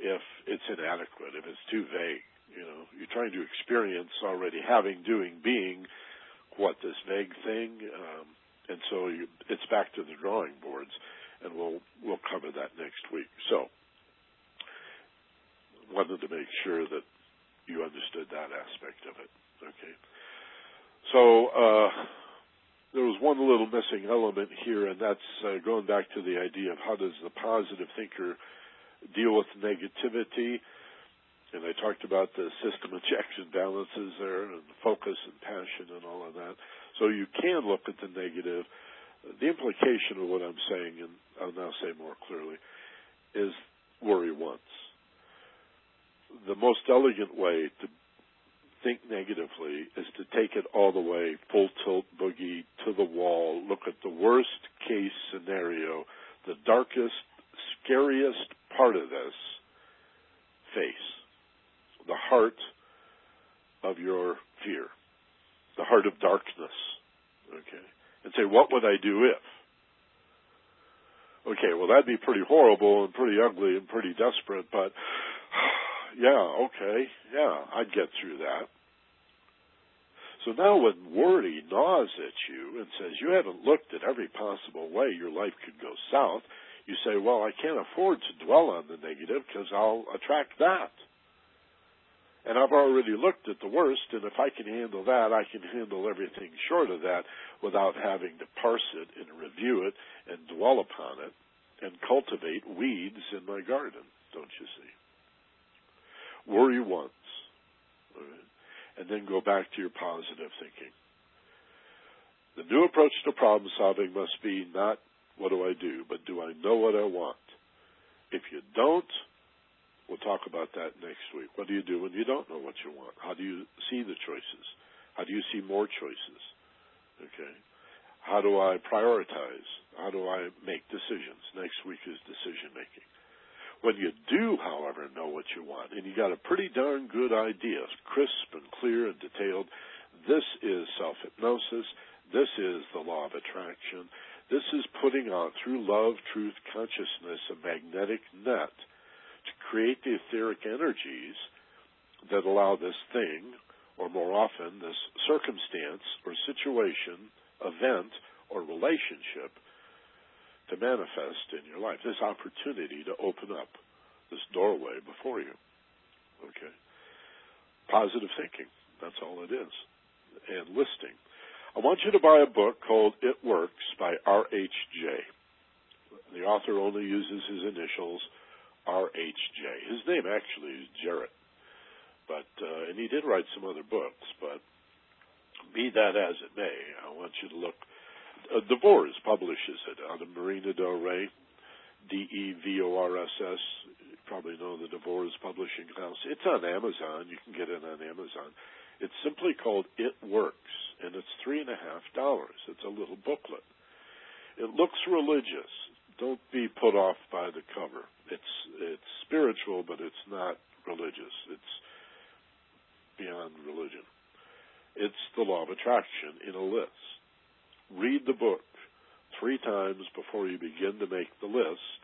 if it's inadequate, if it's too vague. You know, you're trying to experience already having, doing, being what this vague thing, um, and so you, it's back to the drawing boards, and we'll we'll cover that next week. So, wanted to make sure that you understood that aspect of it. Okay. So uh, there was one little missing element here, and that's uh, going back to the idea of how does the positive thinker deal with negativity. And I talked about the system of checks and balances there, and focus and passion and all of that. So you can look at the negative. The implication of what I'm saying, and I'll now say more clearly, is worry once. The most elegant way to think negatively is to take it all the way full tilt boogie to the wall, look at the worst case scenario, the darkest, scariest part of this face, the heart of your fear, the heart of darkness. Okay? And say, what would I do if? Okay, well that'd be pretty horrible and pretty ugly and pretty desperate, but yeah, okay, yeah, I'd get through that. So now when worry gnaws at you and says you haven't looked at every possible way your life could go south, you say, well, I can't afford to dwell on the negative because I'll attract that. And I've already looked at the worst, and if I can handle that, I can handle everything short of that without having to parse it and review it and dwell upon it and cultivate weeds in my garden, don't you see? Worry once, right? and then go back to your positive thinking. The new approach to problem solving must be not what do I do? But do I know what I want? If you don't, we'll talk about that next week. What do you do when you don't know what you want? How do you see the choices? How do you see more choices? Okay. How do I prioritize? How do I make decisions? Next week is decision making. When you do, however, know what you want, and you got a pretty darn good idea, crisp and clear and detailed, this is self hypnosis. This is the law of attraction. This is putting out, through love, truth, consciousness, a magnetic net to create the etheric energies that allow this thing, or more often, this circumstance or situation, event, or relationship to manifest in your life. This opportunity to open up this doorway before you. Okay? Positive thinking. That's all it is. And listing. I want you to buy a book called It Works by R.H.J. The author only uses his initials, R.H.J. His name actually is Jarrett, but uh, and he did write some other books. But be that as it may, I want you to look. Uh, DeVorss publishes it out of Marina Del Rey, D-E-V-O-R-S-S. You probably know the DeVorss Publishing House. It's on Amazon. You can get it on Amazon. It's simply called It Works, and it's three and a half dollars. It's a little booklet. It looks religious. Don't be put off by the cover. It's it's spiritual, but it's not religious. It's beyond religion. It's the law of attraction in a list. Read the book. three times before you begin to make the list,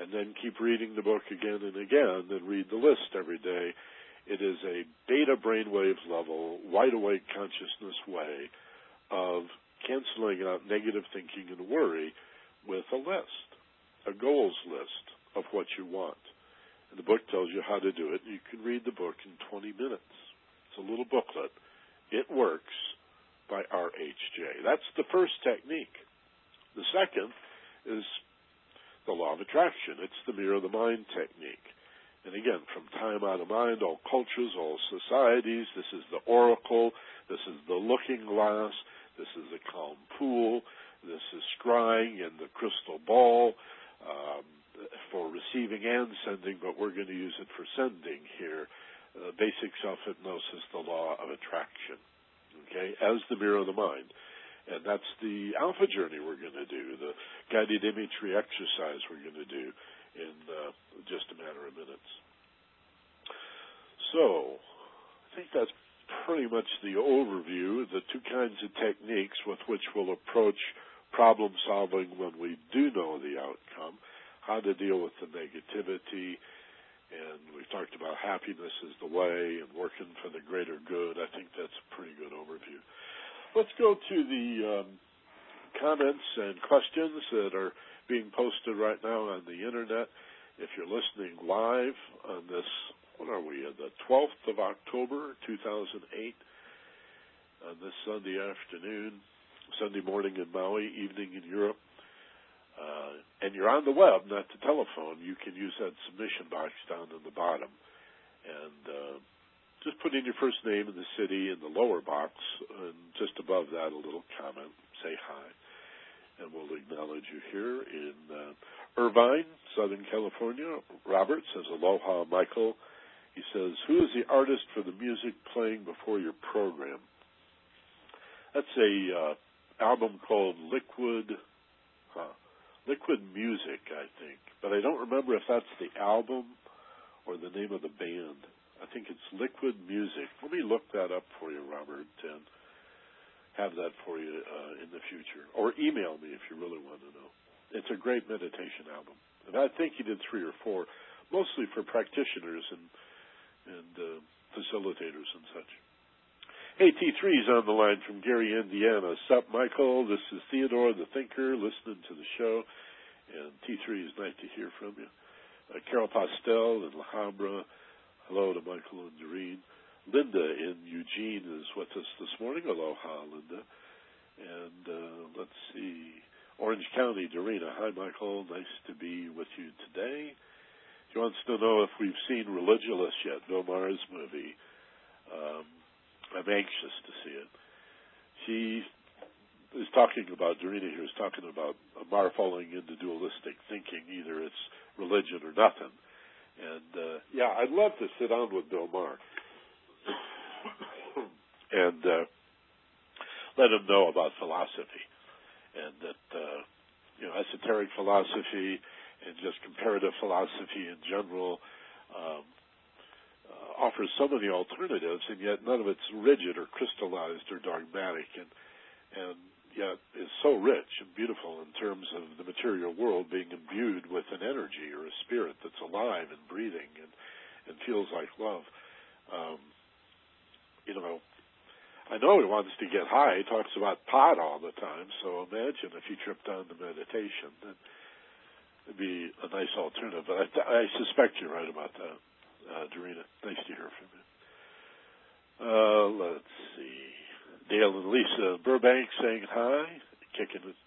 and then keep reading the book again and again, and read the list every day. It is a beta brainwave level, wide awake consciousness way of canceling out negative thinking and worry with a list, a goals list of what you want. And the book tells you how to do it. You can read the book in 20 minutes. It's a little booklet. It works by RHJ. That's the first technique. The second is the law of attraction. It's the mirror of the mind technique. And again, from time out of mind, all cultures, all societies, this is the oracle, this is the looking glass, this is the calm pool, this is scrying and the crystal ball um, for receiving and sending, but we're going to use it for sending here. Uh, basic self hypnosis, the law of attraction okay, as the mirror of the mind. And that's the alpha journey we're going to do, the guided imagery exercise we're going to do in uh, just a matter of minutes. So, I think that's pretty much the overview, the two kinds of techniques with which we'll approach problem solving when we do know the outcome, how to deal with the negativity, and we've talked about happiness is the way and working for the greater good. I think that's a pretty good overview. Let's go to the um, comments and questions that are being posted right now on the internet. If you're listening live on this, what are we, the 12th of October, 2008, on this Sunday afternoon, Sunday morning in Maui, evening in Europe, uh, and you're on the web, not the telephone, you can use that submission box down in the bottom. And uh, just put in your first name and the city in the lower box, and just above that, a little comment. Say hi. And we'll acknowledge you here in uh, Irvine, Southern California. Robert says, Aloha, Michael. He says, Who is the artist for the music playing before your program? That's a uh, album called Liquid. Liquid Music, I think, but I don't remember if that's the album or the name of the band. I think it's Liquid Music. Let me look that up for you, Robert, and have that for you uh, in the future. Or email me if you really want to know. It's a great meditation album. And I think he did three or four, mostly for practitioners and and uh, facilitators and such. Hey, T3's on the line from Gary, Indiana. Sup, Michael? This is Theodore the Thinker listening to the show. And T3 is nice to hear from you. Uh, Carol Postel in La Habra. Hello to Michael and Doreen. Linda in Eugene is with us this morning. Aloha, Linda. And uh, let's see. Orange County, Dorina. Hi, Michael. Nice to be with you today. She wants to know if we've seen Religulous yet, Bill Maher's movie. Um, I'm anxious to see it. She is talking about, Dorina here is talking about Maher falling into dualistic thinking. Either it's religion or nothing. And, uh, yeah, I'd love to sit down with Bill Maher and, uh, let him know about philosophy and that, uh, you know, esoteric philosophy and just comparative philosophy in general, um, offers so many alternatives, and yet none of it's rigid or crystallized or dogmatic, and and yet is so rich and beautiful in terms of the material world being imbued with an energy or a spirit that's alive and breathing and and feels like love. Um, you know, I know he wants to get high. He talks about pot all the time. So imagine if he tripped on to meditation, then it'd be a nice alternative. But I, I suspect you're right about that uh, Dorina. Nice to hear from you. Uh, let's see. Dale and Lisa Burbank saying hi, kicking it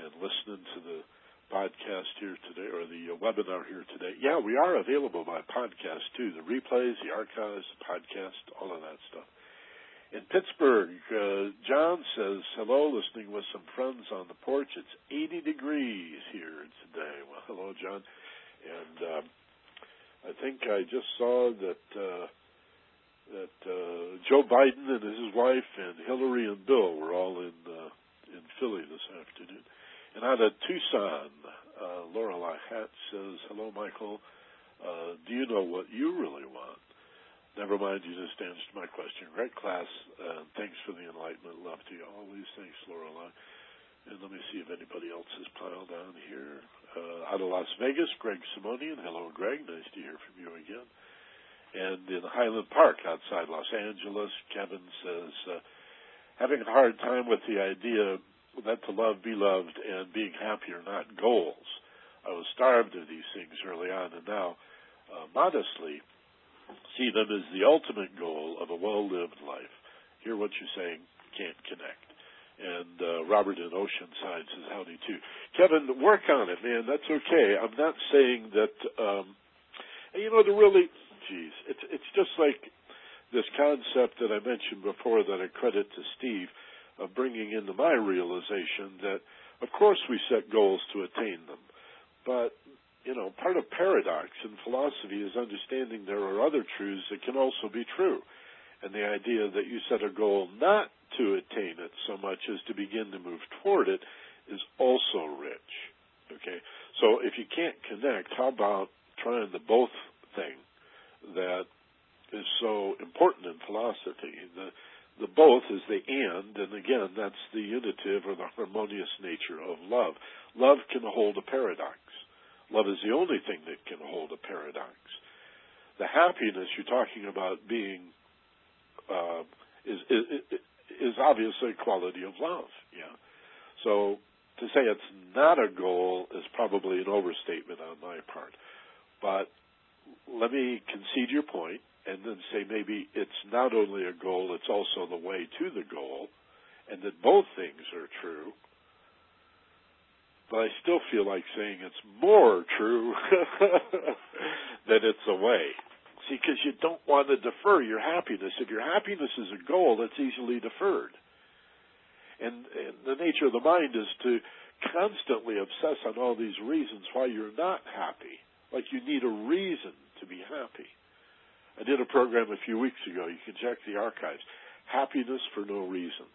and listening to the podcast here today, or the uh, webinar here today. Yeah, we are available by podcast too. The replays, the archives, the podcast, all of that stuff. In Pittsburgh, uh, John says, hello, listening with some friends on the porch. It's 80 degrees here today. Well, hello, John. And uh, I think I just saw that uh, that uh, Joe Biden and his wife and Hillary and Bill were all in uh, in Philly this afternoon. And out of Tucson, uh, Lorelei Hatch says, "Hello, Michael. Uh, do you know what you really want?" Never mind, you just answered my question. Great class. Uh, thanks for the enlightenment. Love to you always. Thanks, Lorelei. And let me see if anybody else has piled on here. Uh, out of Las Vegas, Greg Simonian. Hello, Greg. Nice to hear from you again. And in Highland Park outside Los Angeles, Kevin says, uh, having a hard time with the idea that to love, be loved, and being happy are not goals. I was starved of these things early on, and now, uh, modestly, see them as the ultimate goal of a well-lived life. Hear what you're saying, can't connect. And uh, Robert in Oceanside says howdy too. Kevin, work on it, man. That's okay. I'm not saying that. Um, you know, the really, geez, it's it's just like this concept that I mentioned before that I credit to Steve of bringing into my realization that, of course, we set goals to attain them, but you know, part of paradox in philosophy is understanding there are other truths that can also be true. And the idea that you set a goal not to attain it so much as to begin to move toward it is also rich. Okay? So if you can't connect, how about trying the both thing that is so important in philosophy? The the both is the and, and again, that's the unitive or the harmonious nature of love. Love can hold a paradox. Love is the only thing that can hold a paradox. The happiness you're talking about being uh, is, is, is obviously quality of love. Yeah. So to say it's not a goal is probably an overstatement on my part. But let me concede your point and then say maybe it's not only a goal, it's also the way to the goal, and that both things are true. But I still feel like saying it's more true that it's a way. See, because you don't want to defer your happiness. If your happiness is a goal, that's easily deferred. And, and the nature of the mind is to constantly obsess on all these reasons why you're not happy. Like you need a reason to be happy. I did a program a few weeks ago. You can check the archives. Happiness for no reason.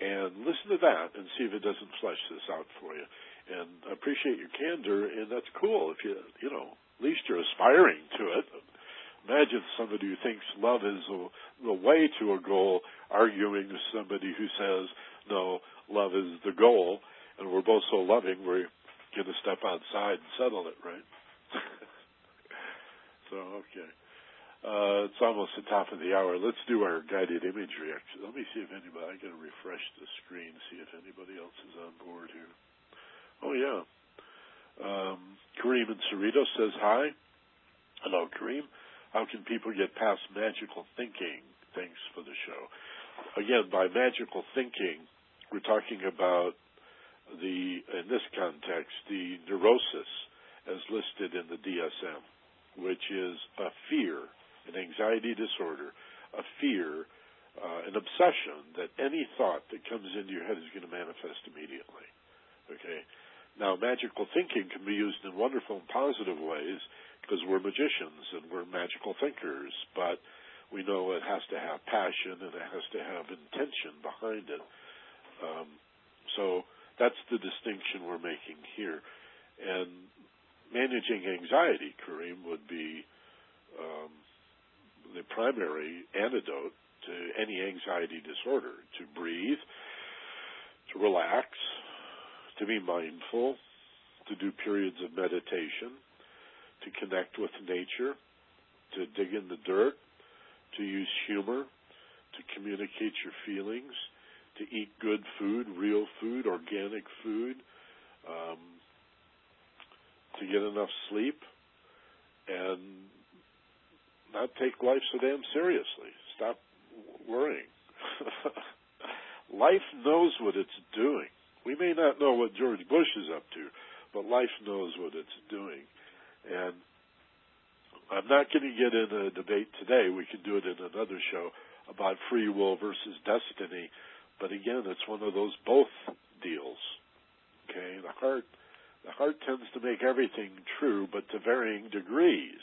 And listen to that and see if it doesn't flesh this out for you. And I appreciate your candor, and that's cool if you, you know, least you're aspiring to it. Imagine somebody who thinks love is a, the way to a goal arguing with somebody who says, no, love is the goal, and we're both so loving we're going to step outside and settle it, right? so, okay. Uh, it's almost the top of the hour. Let's do our guided imagery. Actually, let me see if anybody. I got to refresh the screen, see if anybody else is on board here. Oh yeah, um, Kareem in Cerritos says hi. Hello, Kareem. How can people get past magical thinking? Thanks for the show. Again, by magical thinking, we're talking about the, in this context, the neurosis as listed in the DSM, which is a fear, an anxiety disorder, a fear, uh, an obsession that any thought that comes into your head is going to manifest immediately. Okay? Now, magical thinking can be used in wonderful and positive ways because we're magicians and we're magical thinkers, but we know it has to have passion and it has to have intention behind it. Um, so that's the distinction we're making here. And managing anxiety, Kareem, would be um, the primary antidote to any anxiety disorder to breathe, to relax, to be mindful, to do periods of meditation, to connect with nature, to dig in the dirt, to use humor, to communicate your feelings, to eat good food, real food, organic food, um, to get enough sleep, and not take life so damn seriously. Stop worrying. life knows what it's doing. We may not know what George Bush is up to, but life knows what it's doing. And I'm not going to get in a debate today. We can do it in another show about free will versus destiny. But again, it's one of those both deals. Okay, the heart, the heart tends to make everything true, but to varying degrees.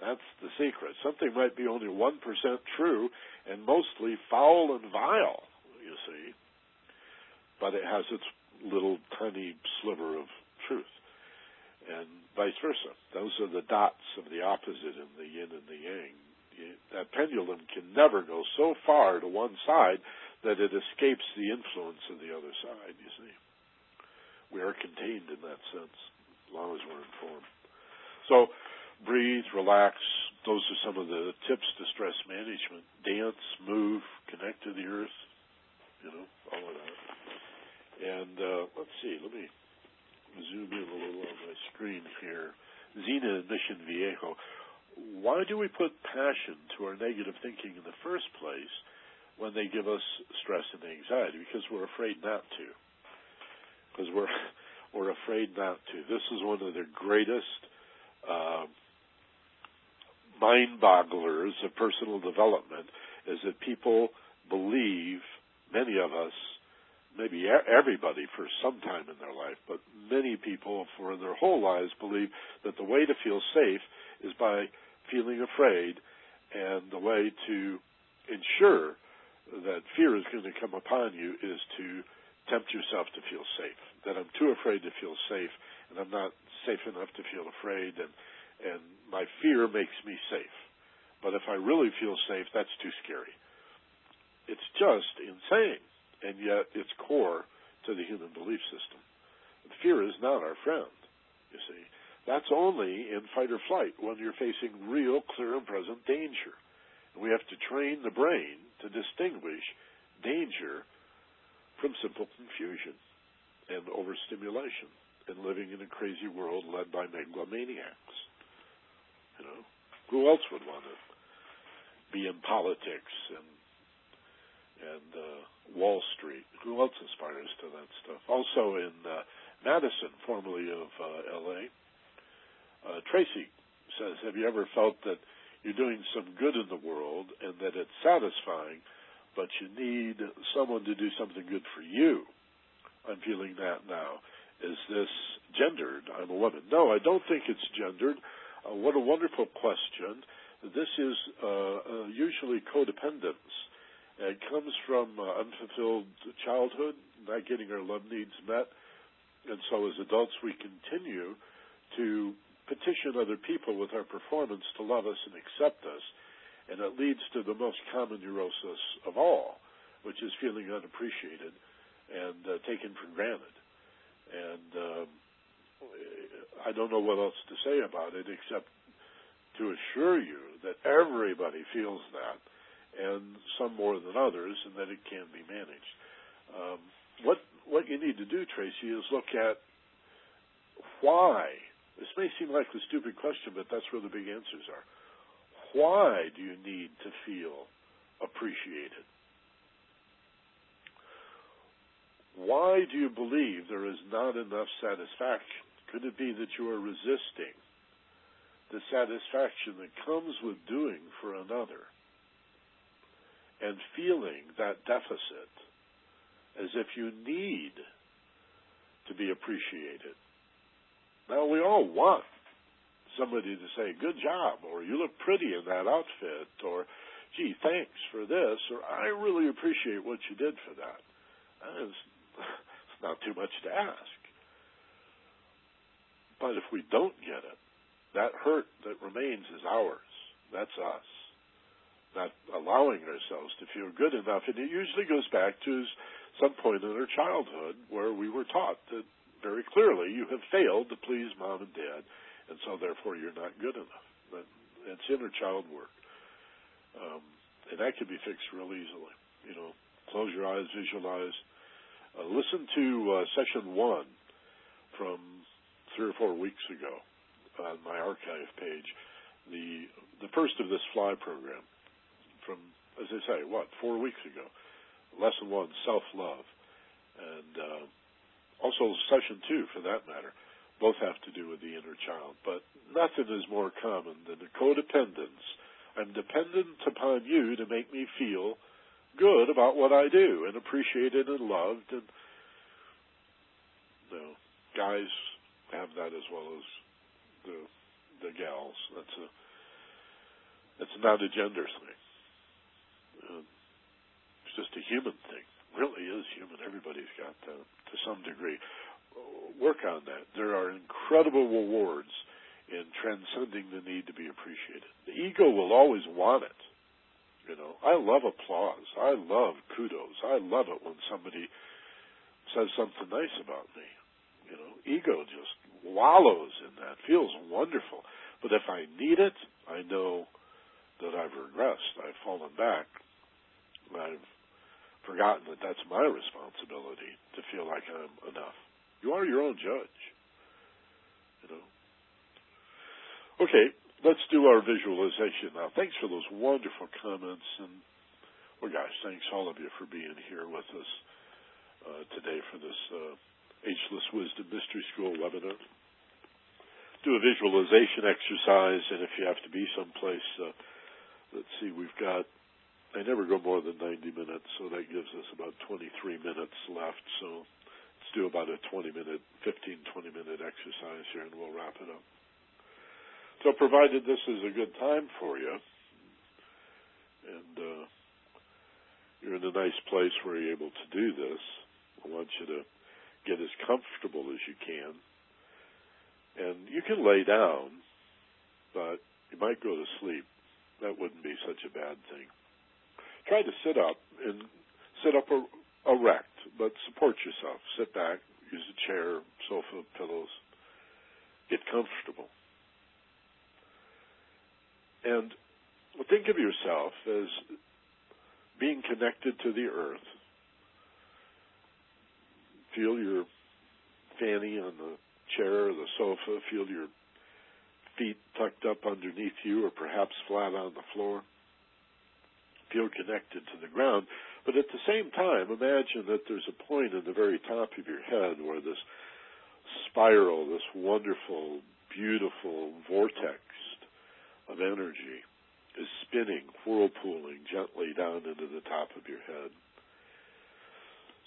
That's the secret. Something might be only one percent true and mostly foul and vile. You see, but it has its little tiny sliver of truth. And vice versa. Those are the dots of the opposite in the yin and the yang. That pendulum can never go so far to one side that it escapes the influence of the other side, you see. We are contained in that sense, as long as we're informed. So, breathe, relax. Those are some of the tips to stress management. Dance, move, connect to the earth, you know, all of that. And uh, let's see, let me zoom in a little on my screen here. Zena Mission Viejo. Why do we put passion to our negative thinking in the first place when they give us stress and anxiety? Because we're afraid not to. Because we're we're afraid not to. This is one of the greatest uh, mind bogglers of personal development is that people believe, many of us, maybe everybody for some time in their life, but many people for their whole lives believe that the way to feel safe is by feeling afraid, and the way to ensure that fear is going to come upon you is to tempt yourself to feel safe. That I'm too afraid to feel safe, and I'm not safe enough to feel afraid, and and my fear makes me safe. But if I really feel safe, that's too scary. It's just insane, and yet it's core to the human belief system. Fear is not our friend, you see. That's only in fight or flight when you're facing real, clear, and present danger. And we have to train the brain to distinguish danger from simple confusion and overstimulation and living in a crazy world led by megalomaniacs. You know, who else would want to be in politics and and uh, Wall Street? Who else aspires to that stuff? Also in uh, Madison, formerly of uh, L.A., uh, Tracy says, Have you ever felt that you're doing some good in the world and that it's satisfying, but you need someone to do something good for you? I'm feeling that now. Is this gendered? I'm a woman. No, I don't think it's gendered. Uh, what a wonderful question. This is uh, uh, usually codependence. It comes from uh, unfulfilled childhood, not getting our love needs met. And so as adults, we continue to petition other people with our performance to love us and accept us, and it leads to the most common neurosis of all, which is feeling unappreciated and uh, taken for granted. And um, I don't know what else to say about it except to assure you that everybody feels that, and some more than others, and that it can be managed. Um, what what you need to do, Tracy, is look at why this may seem like a stupid question, but that's where the big answers are. Why do you need to feel appreciated? Why do you believe there is not enough satisfaction? Could it be that you are resisting the satisfaction that comes with doing for another and feeling that deficit as if you need to be appreciated? Now, we all want somebody to say, good job, or you look pretty in that outfit, or gee, thanks for this, or I really appreciate what you did for that. It's not too much to ask. But if we don't get it, that hurt that remains is ours. That's us. Not allowing ourselves to feel good enough. And it usually goes back to some point in our childhood where we were taught that very clearly you have failed to please mom and dad, and so therefore you're not good enough. But it's inner child work, um, and that can be fixed real easily. You know, close your eyes, visualize. Uh, listen to uh, session one from three or four weeks ago on my archive page. The the first of this fly program from, as I say, what four weeks ago. Lesson one, self love, and uh, also session two for that matter, both have to do with the inner child. But nothing is more common than the codependence. I'm dependent upon you to make me feel good about what I do and appreciated and loved and you know, guys have that as well as the the gals. That's a it's not a gender thing. Uh, just a human thing really is human. Everybody's got that to some degree. Work on that. There are incredible rewards in transcending the need to be appreciated. The ego will always want it. You know, I love applause. I love kudos. I love it when somebody says something nice about me. You know, ego just wallows in that. Feels wonderful. But if I need it, I know that I've regressed. I've fallen back. I've forgotten that that's my responsibility to feel like I'm enough. You are your own judge. You know. Okay, let's do our visualization now. Thanks for those wonderful comments and well guys, thanks all of you for being here with us uh, today for this uh, Ageless Wisdom Mystery School webinar. Do a visualization exercise, and if you have to be someplace, uh, let's see, we've got I never go more than 90 minutes, so that gives us about 23 minutes left. So let's do about a 20 minute, 15, 20 minute exercise here, and we'll wrap it up. So, provided this is a good time for you, and uh, you're in a nice place where you're able to do this, I want you to get as comfortable as you can. And you can lay down, but you might go to sleep. That wouldn't be such a bad thing try to sit up and sit up erect, but support yourself. Sit back, use a chair, sofa, pillows. Get comfortable. And think of yourself as being connected to the earth. Feel your fanny on the chair or the sofa. Feel your feet tucked up underneath you or perhaps flat on the floor feel connected to the ground. But at the same time, imagine that there's a point in the very top of your head where this spiral, this wonderful, beautiful vortex of energy is spinning, whirlpooling gently down into the top of your head.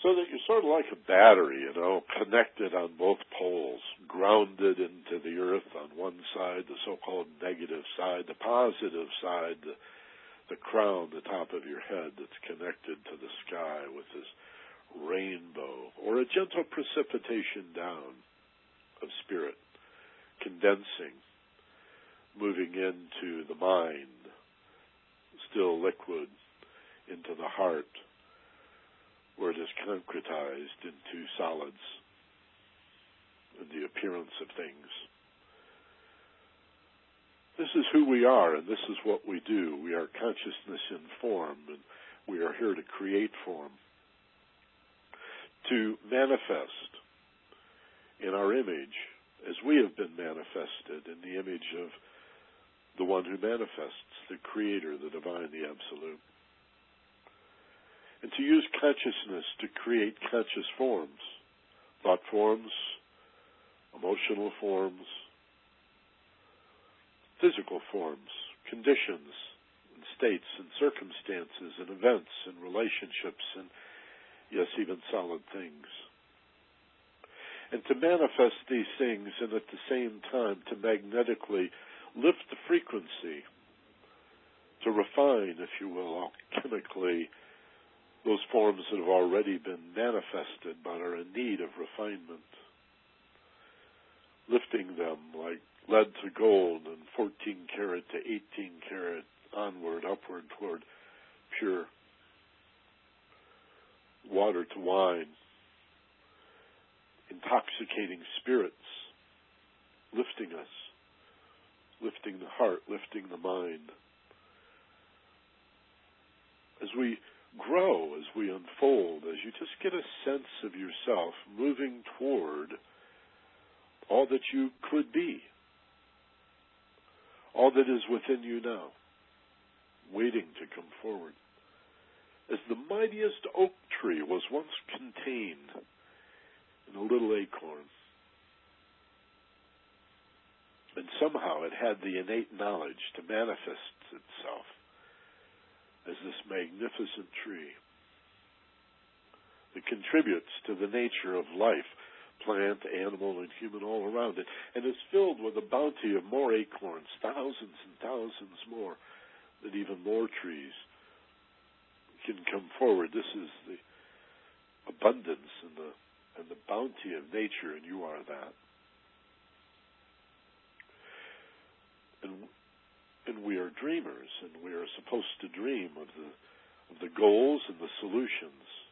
So that you're sort of like a battery, you know, connected on both poles, grounded into the earth on one side, the so-called negative side, the positive side, the the crown, the top of your head that's connected to the sky with this rainbow, or a gentle precipitation down of spirit, condensing, moving into the mind, still liquid, into the heart, where it is concretized into solids and the appearance of things. This is who we are, and this is what we do. We are consciousness in form, and we are here to create form, to manifest in our image as we have been manifested in the image of the one who manifests, the Creator, the Divine, the Absolute. And to use consciousness to create conscious forms, thought forms, emotional forms, physical forms, conditions, and states and circumstances and events and relationships and, yes, even solid things. And to manifest these things and at the same time to magnetically lift the frequency, to refine, if you will, alchemically, those forms that have already been manifested but are in need of refinement. Lifting them like lead to gold and 14 karat to 18 karat onward, upward toward pure water to wine, intoxicating spirits, lifting us, lifting the heart, lifting the mind. As we grow, as we unfold, as you just get a sense of yourself moving toward all that you could be all that is within you now, waiting to come forward. As the mightiest oak tree was once contained in a little acorn, and somehow it had the innate knowledge to manifest itself as this magnificent tree that contributes to the nature of life plant, animal, and human all around it. And it's filled with a bounty of more acorns, thousands and thousands more, that even more trees can come forward. This is the abundance and the and the bounty of nature, and you are that. And and we are dreamers, and we are supposed to dream of the of the goals and the solutions.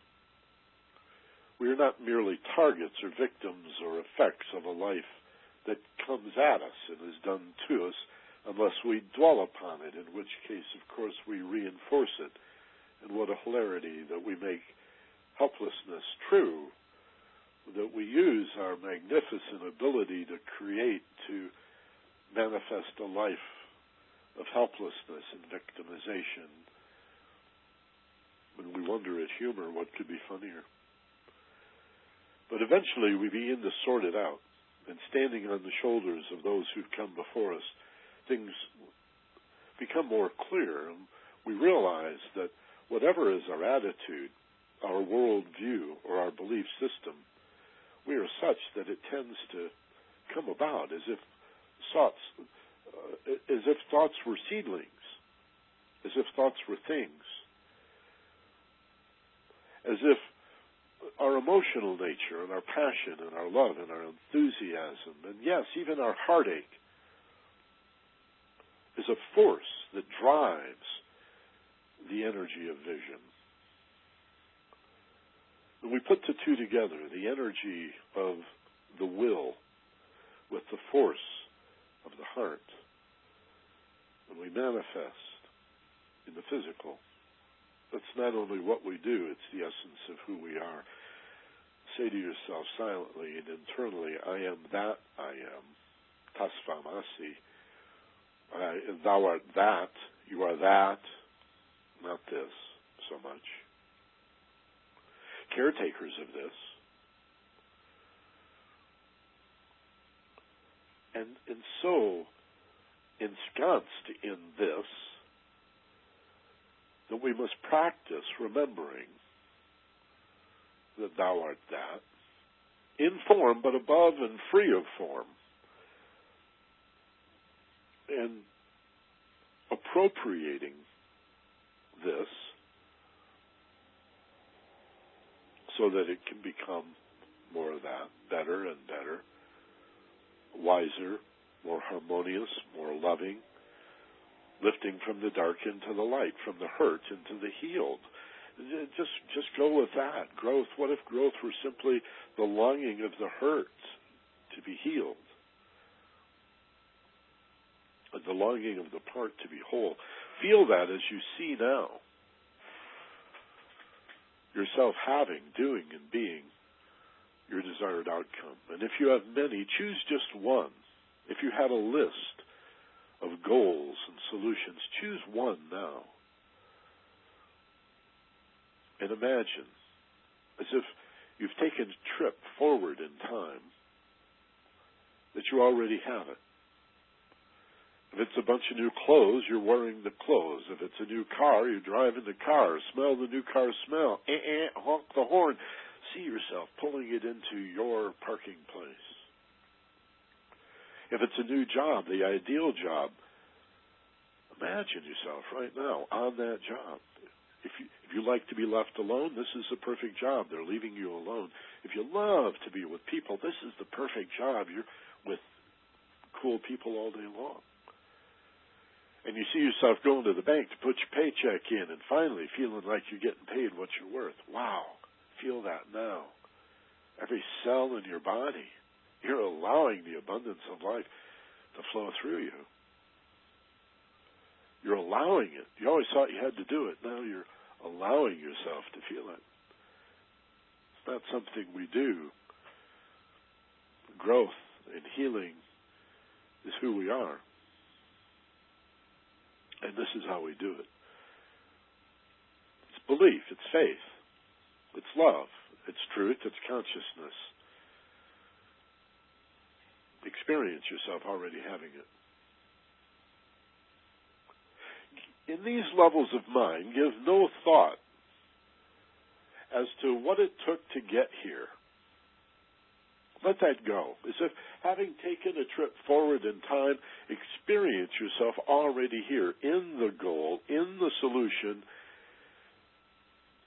We are not merely targets or victims or effects of a life that comes at us and is done to us unless we dwell upon it, in which case, of course, we reinforce it. And what a hilarity that we make helplessness true, that we use our magnificent ability to create to manifest a life of helplessness and victimization. When we wonder at humor, what could be funnier? But eventually we begin to sort it out. And standing on the shoulders of those who've come before us, things become more clear. And we realize that whatever is our attitude, our worldview, or our belief system, we are such that it tends to come about as if thoughts, uh, as if thoughts were seedlings, as if thoughts were things, as if our emotional nature and our passion and our love and our enthusiasm and yes, even our heartache is a force that drives the energy of vision. When we put the two together, the energy of the will with the force of the heart, when we manifest in the physical, that's not only what we do, it's the essence of who we are. Say to yourself silently and internally, I am that I am. Tat tvam asi. thou art that. You are that. Not this so much. Caretakers of this. And, and so, ensconced in this, we must practice remembering that thou art that, in form, but above and free of form, and appropriating this so that it can become more of that, better and better, wiser, more harmonious, more loving, lifting from the dark into the light, from the hurt into the healed. Just, just go with that. Growth. What if growth were simply the longing of the hurt to be healed? The longing of the part to be whole. Feel that as you see now. Yourself having, doing, and being your desired outcome. And if you have many, choose just one. If you had a list, of goals and solutions. Choose one now. And imagine as if you've taken a trip forward in time that you already have it. If it's a bunch of new clothes, you're wearing the clothes. If it's a new car, you're driving the car. Smell the new car smell. Eh, eh, honk the horn. See yourself pulling it into your parking place. If it's a new job, the ideal job, imagine yourself right now on that job. If you, if you like to be left alone, this is the perfect job. They're leaving you alone. If you love to be with people, this is the perfect job. You're with cool people all day long. And you see yourself going to the bank to put your paycheck in and finally feeling like you're getting paid what you're worth. Wow. Feel that now. Every cell in your body you're allowing the abundance of life to flow through you. You're allowing it. You always thought you had to do it. Now you're allowing yourself to feel it. It's not something we do. Growth and healing is who we are. And this is how we do it. It's belief, it's faith, it's love, it's truth, it's consciousness experience yourself already having it. In these levels of mind, give no thought as to what it took to get here. Let that go. As if having taken a trip forward in time, experience yourself already here in the goal, in the solution,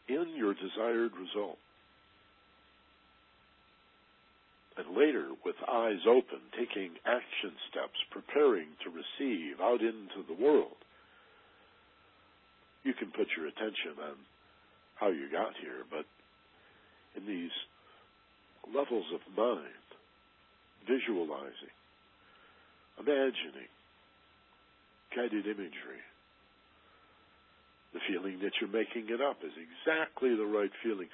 in your desired result. And later with eyes open, taking action steps, preparing to receive out into the world, you can put your attention on how you got here, but in these levels of mind, visualizing, imagining, guided imagery, the feeling that you're making it up is exactly the right feeling,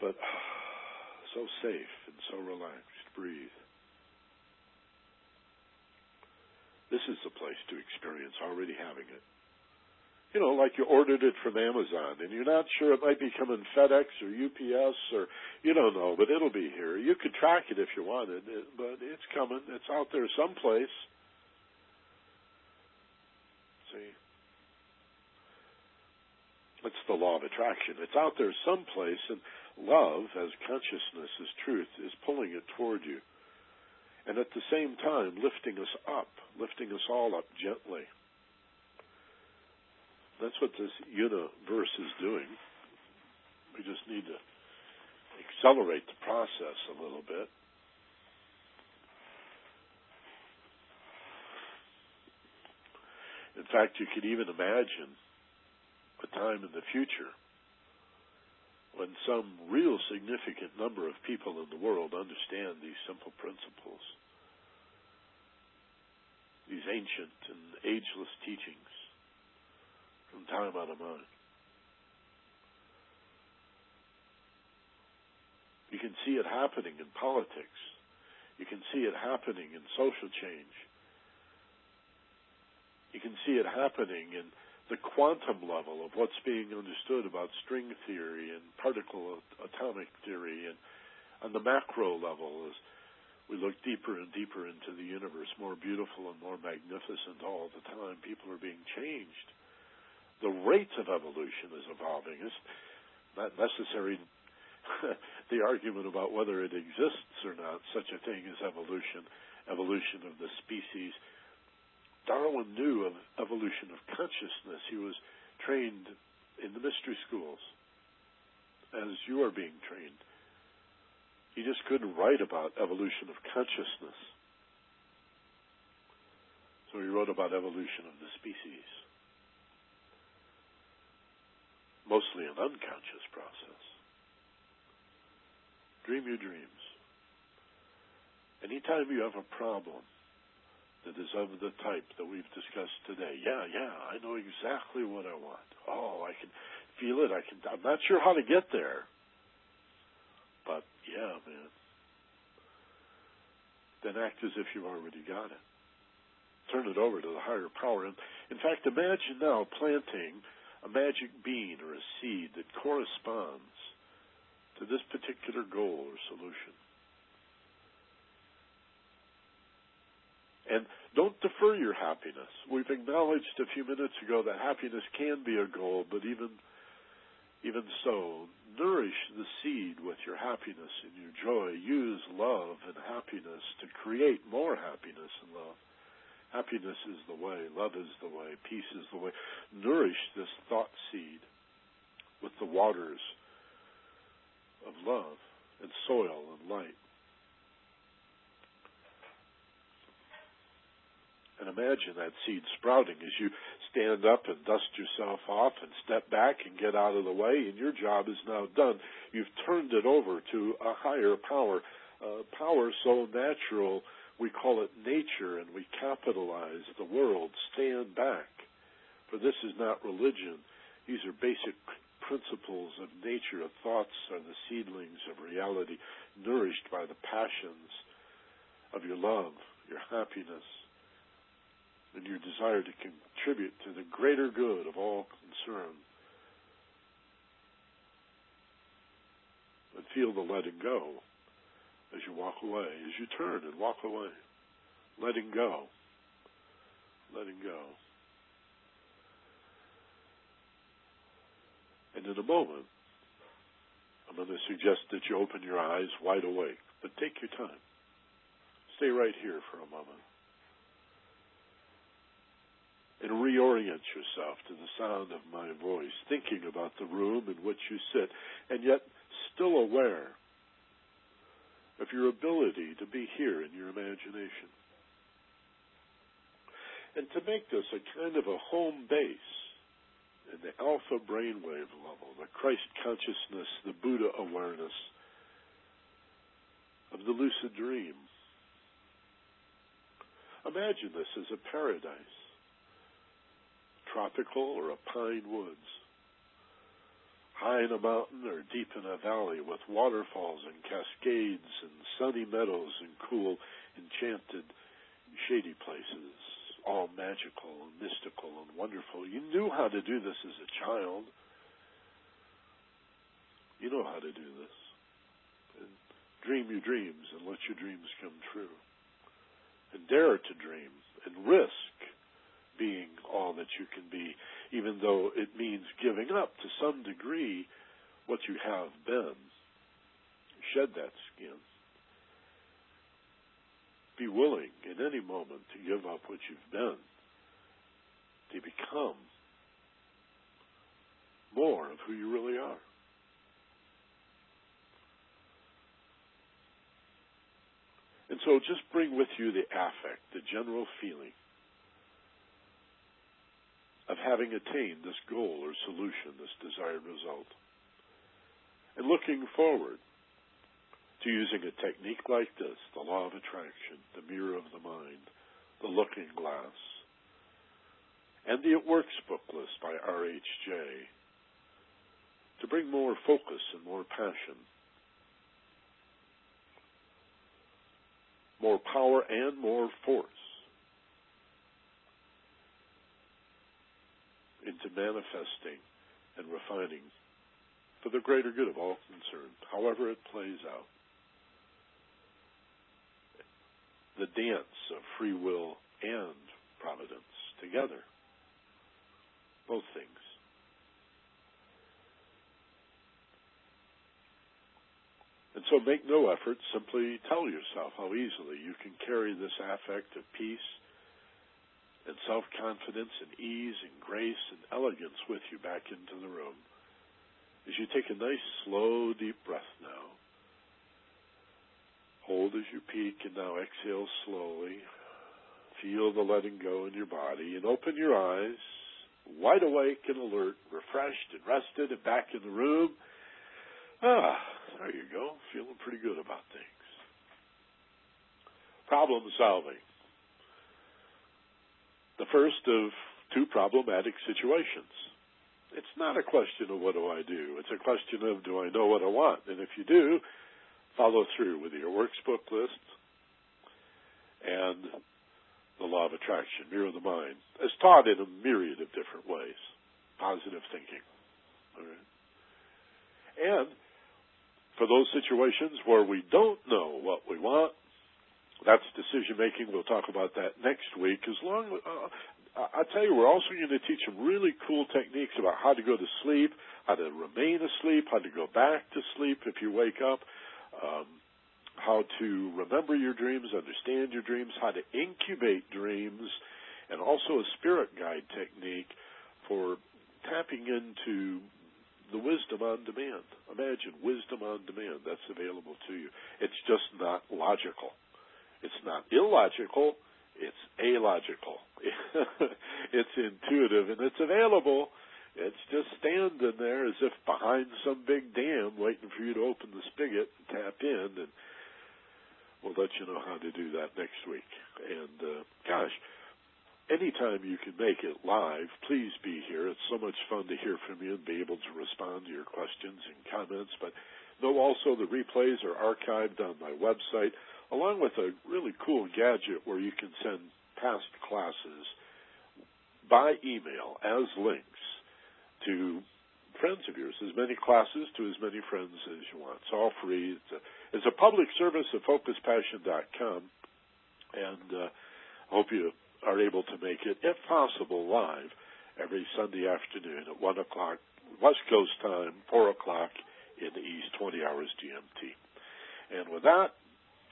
but so safe and so relaxed. Breathe. This is the place to experience already having it. You know, like you ordered it from Amazon and you're not sure it might be coming FedEx or UPS or you don't know, but it'll be here. You could track it if you wanted, uh, but it's coming. It's out there someplace. See? It's the law of attraction. It's out there someplace, and love, as consciousness, as truth, is pulling it toward you. And at the same time, lifting us up, lifting us all up gently. That's what this universe is doing. We just need to accelerate the process a little bit. In fact, you could even imagine a time in the future when some real significant number of people in the world understand these simple principles, these ancient and ageless teachings from time out of mind. You can see it happening in politics. You can see it happening in social change. You can see it happening in the quantum level of what's being understood about string theory and particle atomic theory and on the macro level as we look deeper and deeper into the universe, more beautiful and more magnificent all the time. People are being changed. The rate of evolution is evolving. It's not necessary the argument about whether it exists or not, such a thing as evolution, evolution of the species Darwin knew of evolution of consciousness. He was trained in the mystery schools as you are being trained. He just couldn't write about evolution of consciousness. So he wrote about evolution of the species. Mostly an unconscious process. Dream your dreams. Anytime you have a problem, that is of the type that we've discussed today. Yeah, yeah, I know exactly what I want. Oh, I can feel it. I can. I'm not sure how to get there, but yeah, man. Then act as if you already got it. Turn it over to the higher power. And in fact, imagine now planting a magic bean or a seed that corresponds to this particular goal or solution. And don't defer your happiness. We've acknowledged a few minutes ago that happiness can be a goal, but even even so, nourish the seed with your happiness and your joy. Use love and happiness to create more happiness and love. Happiness is the way, love is the way, peace is the way. Nourish this thought seed with the waters of love and soil and light. And imagine that seed sprouting as you stand up and dust yourself off and step back and get out of the way, and your job is now done. You've turned it over to a higher power, uh, power so natural we call it nature, and we capitalize the world. Stand back, for this is not religion. These are basic principles of nature. The thoughts are the seedlings of reality, nourished by the passions of your love, your happiness, and your desire to contribute to the greater good of all concerned. And feel the letting go as you walk away, as you turn and walk away. Letting go. Letting go. And in a moment, I'm going to suggest that you open your eyes wide awake, but take your time. Stay right here for a moment and reorient yourself to the sound of my voice, thinking about the room in which you sit, and yet still aware of your ability to be here in your imagination. And to make this a kind of a home base in the alpha brainwave level, the Christ consciousness, the Buddha awareness of the lucid dream. Imagine this as a paradise, tropical or a pine woods high in a mountain or deep in a valley with waterfalls and cascades and sunny meadows and cool, enchanted, shady places, all magical and mystical and wonderful. You knew how to do this as a child. You know how to do this. And dream your dreams and let your dreams come true. And dare to dream and risk being all that you can be even though it means giving up to some degree what you have been. Shed that skin. Be willing in any moment to give up what you've been, to become more of who you really are. And so just bring with you the affect, the general feeling of having attained this goal or solution, this desired result. And looking forward to using a technique like this, the law of attraction, the mirror of the mind, the looking glass, and the It Works book list by R.H.J. to bring more focus and more passion, more power and more force into manifesting and refining for the greater good of all concerned, however it plays out. The dance of free will and providence together. Both things. And so make no effort, simply tell yourself how easily you can carry this affect of peace and self confidence and ease and grace and elegance with you back into the room. As you take a nice, slow, deep breath now, hold as you peak and now exhale slowly. Feel the letting go in your body and open your eyes, wide awake and alert, refreshed and rested and back in the room. Ah, there you go. Feeling pretty good about things. Problem solving first of two problematic situations. It's not a question of what do I do. It's a question of do I know what I want? And if you do, follow through with your works book list and the law of attraction, mirror the mind, as taught in a myriad of different ways. Positive thinking. And for those situations where we don't know what we want, that's decision making. We'll talk about that next week. As long, uh, I tell you, we're also going to teach some really cool techniques about how to go to sleep, how to remain asleep, how to go back to sleep if you wake up, um, how to remember your dreams, understand your dreams, how to incubate dreams, and also a spirit guide technique for tapping into the wisdom on demand. Imagine wisdom on demand. That's available to you. It's just not logical. It's not illogical, it's alogical. it's intuitive and it's available. It's just standing there as if behind some big dam waiting for you to open the spigot and tap in and we'll let you know how to do that next week. And uh, gosh, anytime you can make it live, please be here. It's so much fun to hear from you and be able to respond to your questions and comments. But know also the replays are archived on my website along with a really cool gadget where you can send past classes by email as links to friends of yours, as many classes to as many friends as you want. It's all free. It's a, it's a public service at focusedpassion.com, and uh, I hope you are able to make it, if possible, live every Sunday afternoon at 1 o'clock West Coast time, 4 o'clock in the East, 20 hours GMT. And with that,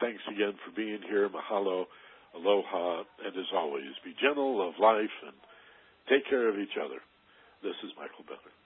Thanks again for being here. Mahalo, aloha, and as always, be gentle, love life, and take care of each other. This is Michael Bennett.